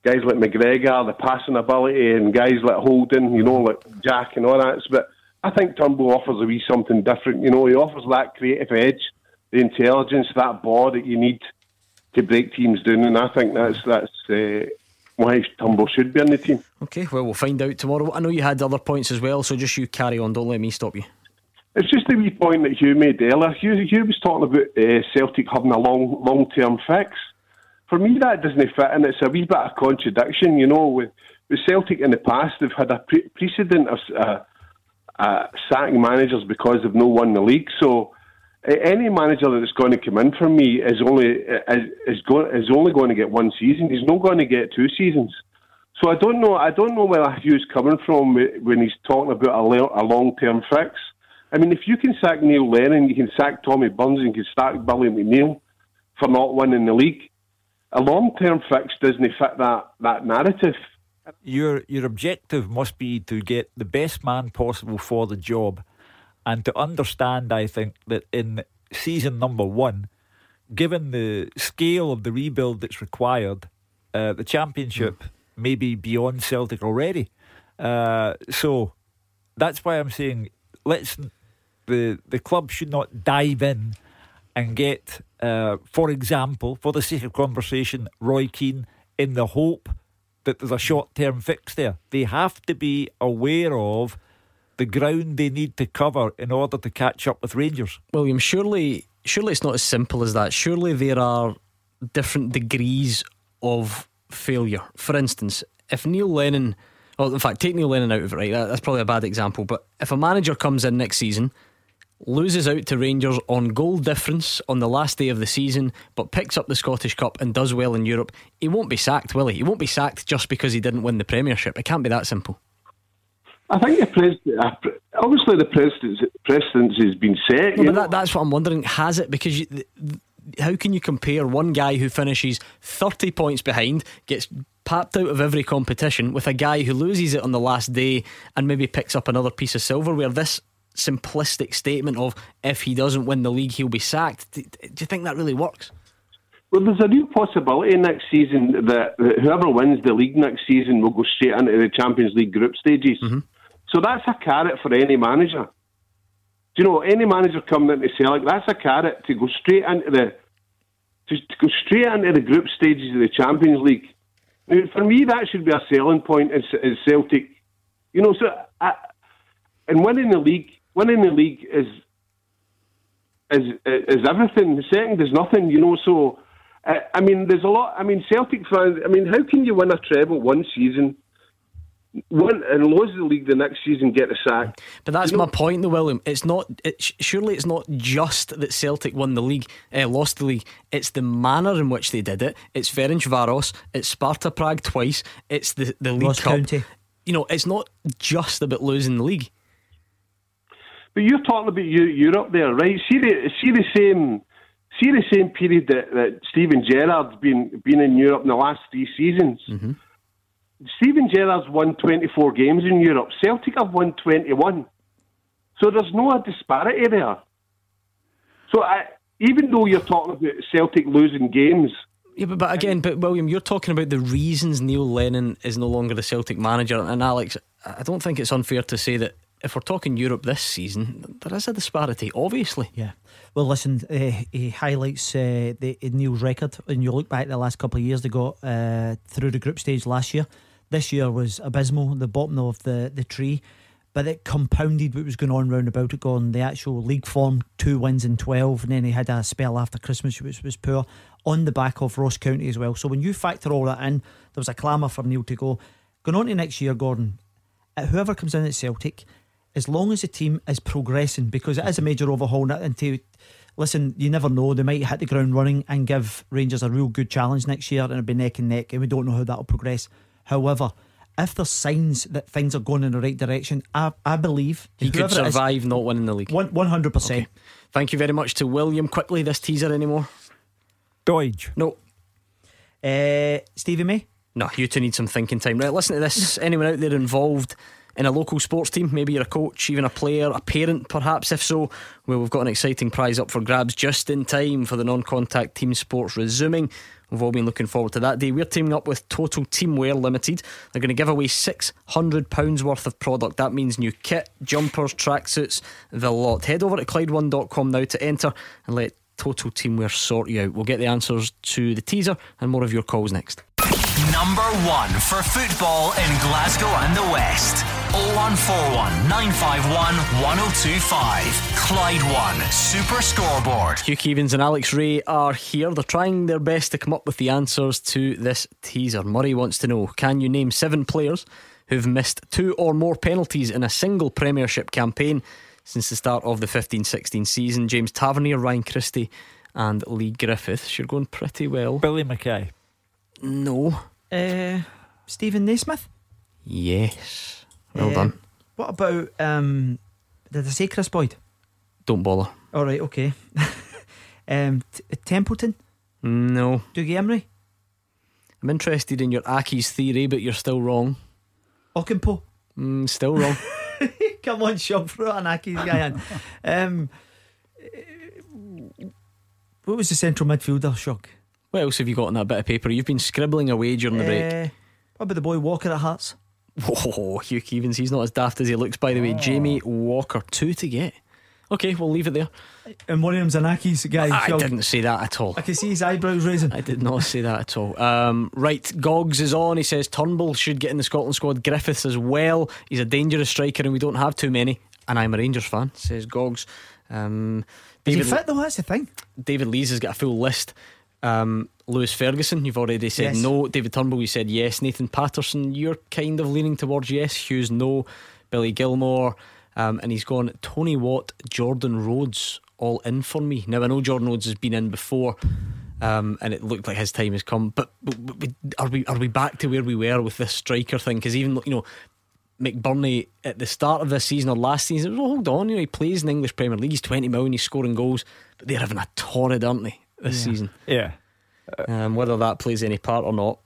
Speaker 14: guys like McGregor, the passing ability, and guys like Holden. You know, like Jack and all that. But I think Turnbull offers a wee something different. You know, he offers that creative edge, the intelligence, that ball that you need to break teams down, and I think that's that's uh, why Turnbull should be in the team.
Speaker 1: Okay, well we'll find out tomorrow. I know you had other points as well, so just you carry on. Don't let me stop you.
Speaker 14: It's just a wee point that Hugh made earlier. Hugh, Hugh was talking about uh, Celtic having a long long term fix. For me, that doesn't fit, and it's a wee bit of contradiction. You know, with, with Celtic in the past, they've had a pre- precedent of uh, uh, sacking managers because they've not won the league. So uh, any manager that's going to come in for me is only is, is going is only going to get one season. He's not going to get two seasons. So I don't know. I don't know where Hugh's coming from when he's talking about a, le- a long term fix. I mean, if you can sack Neil Lennon, you can sack Tommy Burns, and you can sack Billy McNeill for not winning the league. A long term fix doesn't fit that, that narrative.
Speaker 2: your your objective must be to get the best man possible for the job, and to understand. I think that in season number one, given the scale of the rebuild that's required, uh, the championship mm. may be beyond Celtic already. Uh, so that's why I'm saying let's the the club should not dive in and get, uh, for example, for the sake of conversation, Roy Keane in the hope that there's a short term fix there. They have to be aware of the ground they need to cover in order to catch up with Rangers.
Speaker 1: William, surely surely it's not as simple as that. Surely there are different degrees of failure. For instance, if Neil Lennon well, in fact, take Neil Lennon out of it, right? That's probably a bad example. But if a manager comes in next season loses out to Rangers on goal difference on the last day of the season, but picks up the Scottish Cup and does well in Europe, he won't be sacked, will he? He won't be sacked just because he didn't win the Premiership. It can't be that simple.
Speaker 14: I think the president, uh, obviously the precedence, precedence has been set.
Speaker 1: No, but that, that's what I'm wondering. Has it? Because you, how can you compare one guy who finishes 30 points behind, gets papped out of every competition, with a guy who loses it on the last day and maybe picks up another piece of silverware? This simplistic statement of if he doesn't win the league, he'll be sacked. Do, you think that really works?
Speaker 14: Well, there's a real possibility next season that, that, whoever wins the league next season will go straight into the Champions League group stages. Mm-hmm. So that's a carrot for any manager. Do you know any manager coming into Celtic? That's a carrot to go straight into the to, to go straight into the group stages of the Champions League. Now, for me, that should be a selling point as, as Celtic. You know, so I, and winning the league winning the league is is is everything. The second is nothing, you know. So, uh, I mean, there's a lot. I mean, Celtic fans. I mean, how can you win a treble one season? Win and lose the league the next season, get a sack.
Speaker 1: But that's you know? my point, though, William. It's not. It, surely it's not just that Celtic won the league, uh, lost the league. It's the manner in which they did it. It's Ferencvaros. It's Sparta Prague twice. It's the the league
Speaker 3: Ross
Speaker 1: cup.
Speaker 3: County.
Speaker 1: You know, it's not just about losing the league.
Speaker 14: But you're talking about Europe there, right? See the see the same see the same period that, that Steven Gerrard's been been in Europe in the last three seasons. Mm-hmm. Steven Gerrard's won 24 games in Europe. Celtic have won 21. So there's no disparity there. So I, even though you're talking about Celtic losing games.
Speaker 1: Yeah, but, but again, but William, you're talking about the reasons Neil Lennon is no longer the Celtic manager. And Alex, I don't think it's unfair to say that if we're talking Europe this season, there is a disparity, obviously.
Speaker 3: Yeah. Well, listen, uh, he highlights uh, the Neil's record, and you look back the last couple of years they got uh, through the group stage last year. This year was abysmal, the bottom of the, the tree, but it compounded what was going on round about it. Going the actual league form, two wins in twelve, and then he had a spell after Christmas which was poor on the back of Ross County as well. So when you factor all that in, there was a clamour for Neil to go. Going on to next year, Gordon, whoever comes in at Celtic as long as the team is progressing, because it is a major overhaul. And to listen, you never know; they might hit the ground running and give Rangers a real good challenge next year, and it'll be neck and neck, and we don't know how that will progress. However, if there's signs that things are going in the right direction, I, I believe
Speaker 1: he could survive is, not winning the league.
Speaker 3: One hundred percent.
Speaker 1: Thank you very much to William. Quickly, this teaser anymore?
Speaker 2: Dodge.
Speaker 1: No.
Speaker 3: Uh, Stevie May.
Speaker 1: No, you two need some thinking time. Right, listen to this. Anyone out there involved in a local sports team. Maybe you're a coach, even a player, a parent, perhaps. If so, well, we've got an exciting prize up for grabs just in time for the non contact team sports resuming. We've all been looking forward to that day. We're teaming up with Total Teamwear Limited. They're going to give away £600 worth of product. That means new kit, jumpers, tracksuits, the lot. Head over to Clyde1.com now to enter and let Total Teamwear sort you out. We'll get the answers to the teaser and more of your calls next.
Speaker 6: Number one for football in Glasgow and the West. 0141 951 1025. Clyde One Super Scoreboard.
Speaker 1: Hugh Keevins and Alex Rae are here. They're trying their best to come up with the answers to this teaser. Murray wants to know Can you name seven players who've missed two or more penalties in a single Premiership campaign since the start of the 15 16 season? James Tavernier, Ryan Christie, and Leigh Griffiths. You're going pretty well.
Speaker 2: Billy McKay.
Speaker 1: No.
Speaker 3: Uh, Steven Naismith?
Speaker 1: Yes. Well uh, done.
Speaker 3: What about um, did I say Kris Boyd?
Speaker 1: Don't bother.
Speaker 3: All right, okay. [LAUGHS] um, T- Templeton.
Speaker 1: No.
Speaker 3: Dougie Imrie.
Speaker 1: I'm interested in your Accies theory, but you're still wrong.
Speaker 3: Ocampo.
Speaker 1: Mm, still wrong. [LAUGHS]
Speaker 3: Come on, shove through an Accies guy in. Um, what was the central midfielder, Shock?
Speaker 1: What else have you got on that bit of paper? You've been scribbling away during the break.
Speaker 3: Uh, what about the boy Walker at Hearts?
Speaker 1: Oh, Hugh Keevins, he's not as daft as he looks, by the way. Jamie Walker, two to get. Okay, we'll leave it there.
Speaker 3: And one of them's an Accies guy.
Speaker 1: I
Speaker 3: Shock.
Speaker 1: didn't say that at all.
Speaker 3: I can see his eyebrows raising.
Speaker 1: I did not say that at all. Um, right, Goggs is on. He says Turnbull should get in the Scotland squad. Griffiths as well. He's a dangerous striker, and we don't have too many. And I'm a Rangers fan, says Goggs. Um,
Speaker 3: Is he fit though? That's the thing.
Speaker 1: David Lees has got a full list. Um, Lewis Ferguson, you've already said
Speaker 3: Yes.
Speaker 1: no. David Turnbull, you said yes. Nathan Patterson, you're kind of leaning towards yes. Hughes, no. Billy Gilmour, um, and he's gone Tony Watt, Jordan Rhodes, all in for me. Now I know Jordan Rhodes has been in before, um, and it looked like his time has come. But, but, but are we are we back to where we were with this striker thing? Because even you know. McBurnie at the start of this season or last season, was well, hold on, you know, he plays in the English Premier League, he's 20 million, he's scoring goals, but they're having a torrid, aren't they, this
Speaker 3: Yeah.
Speaker 1: season?
Speaker 2: Yeah.
Speaker 1: Um, whether that plays any part or not.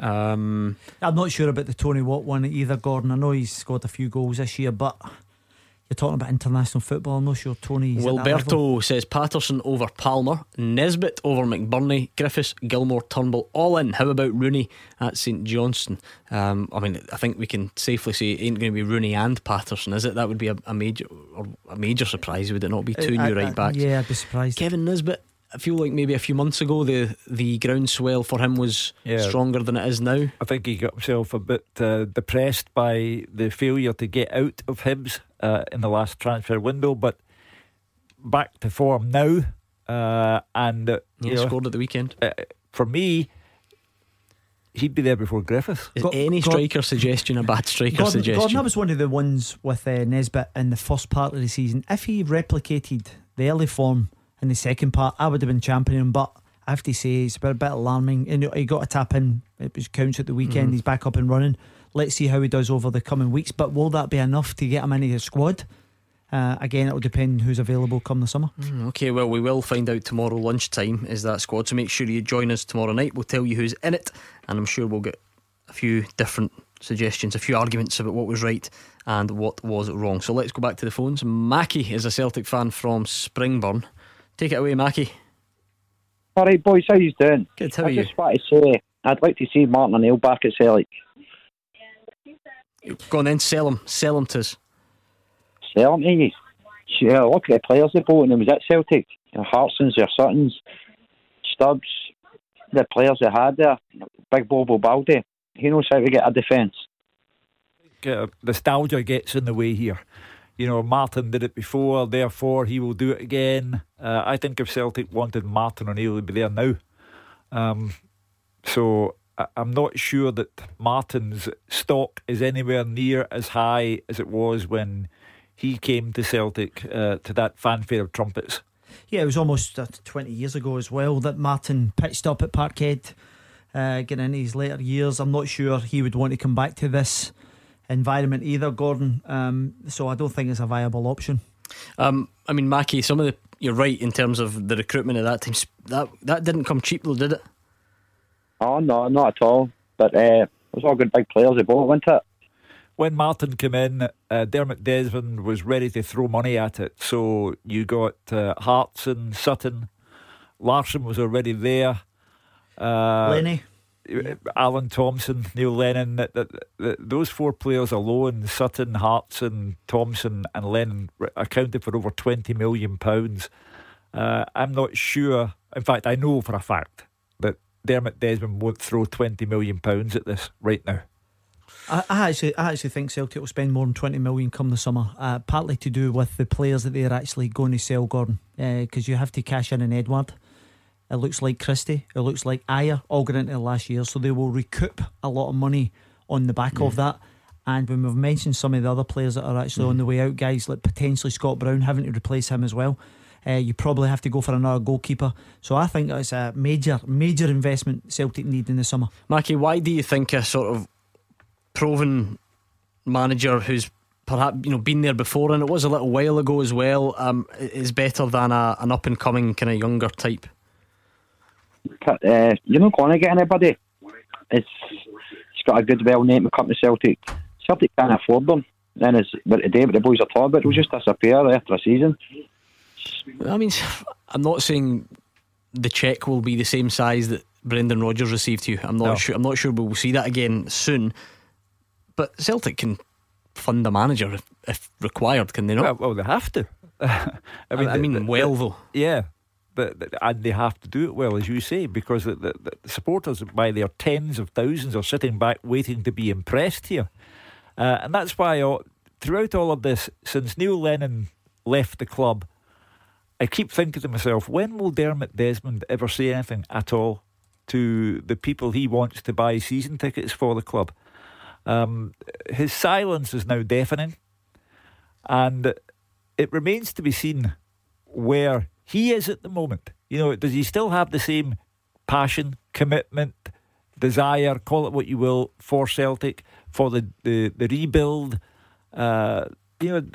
Speaker 1: Um,
Speaker 3: I'm not sure about the Tony Watt one either, Gordon. I know he's scored a few goals this year, but you're talking about international football. I'm not sure Tony's. at that level.
Speaker 1: Wilberto says Patterson over Palmer, Nisbet over McBurnie, Griffiths, Gilmour, Turnbull, all in. How about Rooney at St Johnstone? Um, I mean, I think we can safely say it ain't going to be Rooney and Patterson, is it? That would be a, a major or a major surprise, would it not be? Two
Speaker 3: Uh,
Speaker 1: new
Speaker 3: I- I-
Speaker 1: right backs.
Speaker 3: Yeah, I'd be surprised.
Speaker 1: Kevin Nisbet. I feel like maybe a few months ago the the groundswell for him was
Speaker 2: Yeah.
Speaker 1: stronger than it is now.
Speaker 2: I think he got himself a bit uh, depressed by the failure to get out of Hibs uh, in the last transfer window, but back to form now. Uh, and uh,
Speaker 1: Yeah,
Speaker 2: you know,
Speaker 1: scored at the weekend.
Speaker 2: uh, for me, he'd be there before Griffiths.
Speaker 1: Is
Speaker 3: Go-
Speaker 1: any
Speaker 3: go-
Speaker 1: striker suggestion a bad striker
Speaker 3: Gordon,
Speaker 1: suggestion?
Speaker 3: Gordon, that was one of the ones with uh, Nisbet in the first part of the season. If he replicated the early form in the second part, I would have been championing him. But I have to say, it's a bit, a bit alarming. You know, he got a tap in. It was counts at the weekend.
Speaker 1: Mhm.
Speaker 3: He's back up and running. Let's see how he does over the coming weeks. But will that be enough to get him into the squad? Uh, again, it will depend who's available come the summer.
Speaker 1: Mm, Okay, well, we will find out tomorrow lunchtime is that squad. So make sure you join us tomorrow night. We'll tell you who's in it, and I'm sure we'll get a few different suggestions, a few arguments about what was right and what was wrong. So let's go back to the phones. Mackie is a Celtic fan from Springburn. Take it away, Mackie.
Speaker 15: All right, boys, how you doing?
Speaker 1: Good, how
Speaker 15: I
Speaker 1: are you?
Speaker 15: just want to say I'd like to see Martin O'Neill back at Celtic.
Speaker 1: Go on then, sell him. Sell him to us.
Speaker 15: Sell him to you. Yeah, look at the players they bought and was at Celtic. Your Hartsons, your Suttons, Stubbs, the players they had there. Big Bobo Baldé. He knows how to get a defence.
Speaker 2: uh, nostalgia gets in the way here. You know, Martin did it before, therefore he will do it again. Uh, I think if Celtic wanted Martin O'Neill, he'd be there now. Um, so I'm not sure that Martin's stock is anywhere near as high as it was when he came to Celtic uh, to that fanfare of trumpets.
Speaker 3: Yeah, it was almost uh, 20 years ago as well that Martin pitched up at Parkhead, uh, getting into his later years. I'm not sure he would want to come back to this environment either, Gordon. Um, so I don't think it's a viable option.
Speaker 1: Um, I mean, Mackie, some of the you're right in terms of the recruitment at that time. That that didn't come cheap though, did it?
Speaker 15: Oh, no, not at all. But uh, it was all good big players they bought, wasn't it?
Speaker 2: When Martin came in, uh, Dermot Desmond was ready to throw money at it. So you got uh, Hartson, Sutton, Larsson was already there. Uh,
Speaker 3: Lenny.
Speaker 2: Alan Thompson, Neil Lennon, that, that, that, those four players alone, Sutton, Hartson, Thompson, and Lennon, accounted for over twenty million pounds. Uh, I'm not sure. In fact, I know for a fact that Dermot Desmond won't throw twenty million pounds at this right now.
Speaker 3: I, actually, I actually think Celtic will spend more than twenty million come the summer. Uh, partly to do with the players that they're actually going to sell, Gordon, because you have to cash in an Edouard. It looks like Christie. It looks like Ajer all got into last year, so they will recoup a lot of money on the back of that. And when we've mentioned some of the other players that are actually on the way out, guys like potentially Scott Brown having to replace him as well. Uh, you probably have to go for another goalkeeper. So I think it's a major, major investment Celtic need in the summer.
Speaker 1: Mackie, why do you think a sort of proven manager who's perhaps you know been there before and it was a little while ago as well um, is better than a, an up and coming kind of younger type?
Speaker 15: Uh, you're not going to get anybody. it's he's got a good, well name to come to Celtic. Celtic can't afford them. Then it's but today, what the boys are talking about, will just disappear after a season.
Speaker 1: I mean, [LAUGHS] I'm not saying the check will be the same size that Brendan Rodgers received to you. I'm not
Speaker 2: No.
Speaker 1: sure. I'm not sure we'll see that again soon. But Celtic can fund a manager if, if required, can they not?
Speaker 2: Well, well, they have to. [LAUGHS] I
Speaker 1: I- I mean,
Speaker 2: the- the-
Speaker 1: well,
Speaker 2: the-
Speaker 1: though.
Speaker 2: Yeah, but- and they have to do it well, as you say, because the, the, the supporters by their tens of thousands are sitting back waiting to be impressed here, uh, and that's why all, throughout all of this, since Neil Lennon left the club, I keep thinking to myself, when will Dermot Desmond ever say anything at all to the people he wants to buy season tickets for the club? Um, his silence is now deafening, and it remains to be seen where he is at the moment. You know, does he still have the same passion, commitment, desire, call it what you will, for Celtic, for the, the, the rebuild? Uh, you know,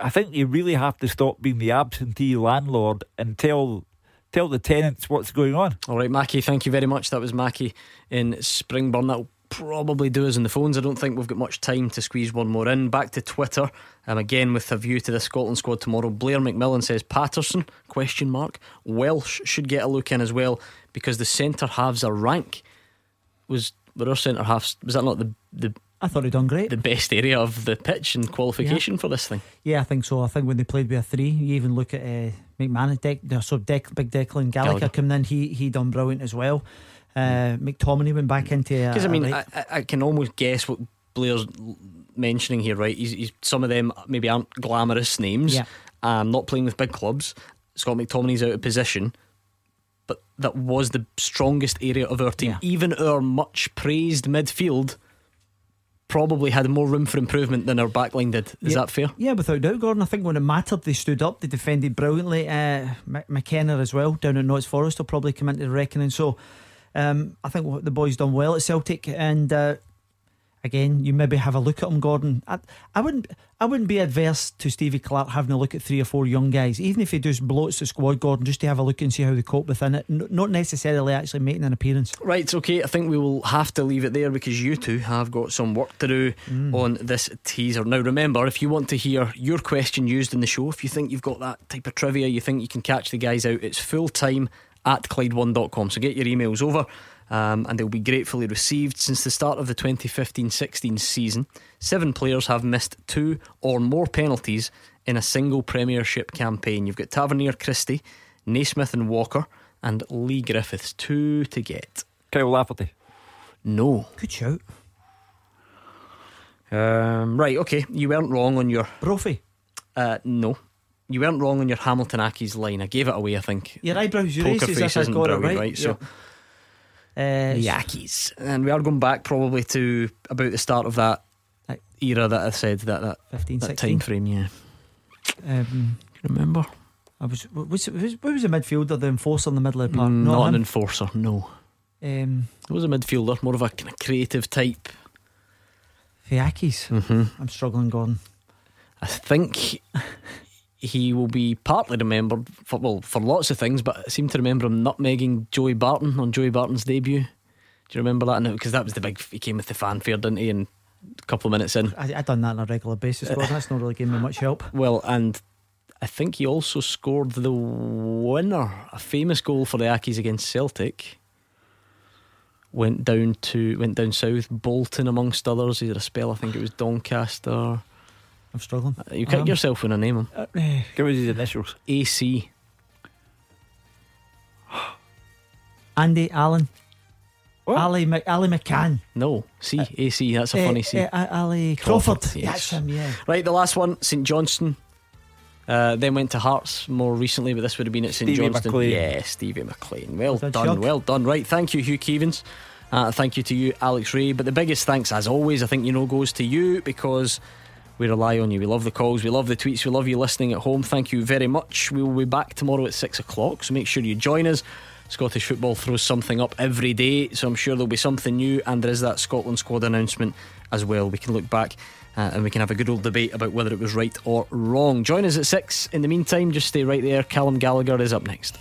Speaker 2: I think you really have to stop being the absentee landlord and tell tell the tenants what's going on.
Speaker 1: All right, Mackie, thank you very much. That was Mackie in Springburn. That'll probably do us in the phones. I don't think we've got much time to squeeze one more in. Back to Twitter. Um, again with a view to the Scotland squad tomorrow. Blair McMillan says Patterson question mark. Welsh should get a look in as well because the centre halves are rank. Was were our centre halves was that not the the
Speaker 3: I thought he'd done great.
Speaker 1: the best area of the pitch and qualification for this thing?
Speaker 3: Yeah, I think so. I think when they played with a three, you even look at uh, McMahon, Dec- so Dec- Big Declan Gallagher,
Speaker 1: Gallagher.
Speaker 3: coming in, he he done brilliant as well. Uh, McTominay went back into
Speaker 1: Because I mean,
Speaker 3: right-
Speaker 1: I, can almost guess what Blair's mentioning here, right? He's, he's some of them maybe aren't glamorous names.
Speaker 3: Yeah.
Speaker 1: Um, not playing with big clubs. Scott McTominay's out of position, but that was the strongest area of our team. Even our much praised midfield probably had more room for improvement than our backline did. Is
Speaker 3: Yeah.
Speaker 1: that fair?
Speaker 3: Yeah, without doubt, Gordon. I think when it mattered, they stood up. They defended brilliantly. Uh, McKenna as well down at Notts Forest will probably come into the reckoning. So um, I think what the boys done well at Celtic. And uh, again, you maybe have a look at them, Gordon. I, I wouldn't. I wouldn't be adverse to Stevie Clarke having a look at three or four young guys, even if he just bloats the squad, Gordon, just to have a look and see how they cope within it. N- not necessarily actually making an appearance.
Speaker 1: Right, okay. I think we will have to leave it there because you two have got some work to do
Speaker 3: Mm.
Speaker 1: on this teaser. Now, remember, if you want to hear your question used in the show, if you think you've got that type of trivia, you think you can catch the guys out, it's full time at Clyde1.com. So get your emails over. Um, and they'll be gratefully received. Since the start of the 2015 16 season, seven players have missed two or more penalties in a single Premiership campaign. You've got Tavernier Christie, Naismith and Walker, and Leigh Griffiths. Two to get.
Speaker 2: Kyle Lafferty.
Speaker 1: No.
Speaker 3: Good shout.
Speaker 1: Um, right, okay. You weren't wrong on your.
Speaker 3: Brophy?
Speaker 1: Uh, no. You weren't wrong on your Hamilton Accies line. I gave it away, I think.
Speaker 3: Your eyebrows, your
Speaker 1: Poker
Speaker 3: aces,
Speaker 1: face isn't
Speaker 3: got it
Speaker 1: brilliant,
Speaker 3: right.
Speaker 1: So,
Speaker 3: Uh,
Speaker 1: the Accies. And we are going back probably to about the start of that era that I said, that, that,
Speaker 3: 15,
Speaker 1: that
Speaker 3: 16.
Speaker 1: time frame, yeah.
Speaker 3: Um,
Speaker 1: remember?
Speaker 3: I was. Was, was, what was the midfielder, the enforcer in the middle of the park?
Speaker 1: Mm, Not, an enforcer, no.
Speaker 3: Um,
Speaker 1: It was a midfielder, more of a kind of creative type.
Speaker 3: Fiakis.
Speaker 1: Mhm.
Speaker 3: I'm struggling, Gordon.
Speaker 1: I think he will be partly remembered for well for lots of things, but I seem to remember him nutmegging Joey Barton on Joey Barton's debut. Do you remember that? Because that was the big. He came with the fanfare, didn't he? And a couple of minutes in,
Speaker 3: I, I done that on a regular basis, Gordon. That's not really giving me much help. [LAUGHS]
Speaker 1: well, and I think he also scored the winner, a famous goal for the Accies against Celtic. Went down to went down south, Bolton amongst others. He had a spell. I think it was Doncaster.
Speaker 3: I'm struggling.
Speaker 1: You kick
Speaker 3: Um,
Speaker 1: yourself when I name him.
Speaker 3: Uh, eh,
Speaker 2: Give us his initials.
Speaker 1: AC. [GASPS]
Speaker 3: Andy Allen. What? Ali, Mc, Ali McCann.
Speaker 1: No, C AC. That's a
Speaker 3: Eh,
Speaker 1: funny C.
Speaker 3: eh, Ali Crawford.
Speaker 1: Crawford, yes.
Speaker 3: That's him, yeah.
Speaker 1: Right, the last one, St Johnstone. Uh, then went to Hearts more recently, but this would have been at St Johnstone.
Speaker 2: MacLean.
Speaker 1: Yeah, Stevie MacLean. Well
Speaker 3: Well done,
Speaker 1: done, well done. Right, thank you, Hugh Keevins. Uh, thank you to you, Alex Rae. But the biggest thanks, as always, I think you know, goes to you because we rely on you. We love the calls, we love the tweets, we love you listening at home. Thank you very much. We will be back tomorrow at six o'clock, so make sure you join us. Scottish football throws something up every day, so I'm sure there'll be something new, and there is that Scotland squad announcement as well. We can look back uh, and we can have a good old debate about whether it was right or wrong. Join us at six. In the meantime, just stay right there. Callum Gallagher is up next.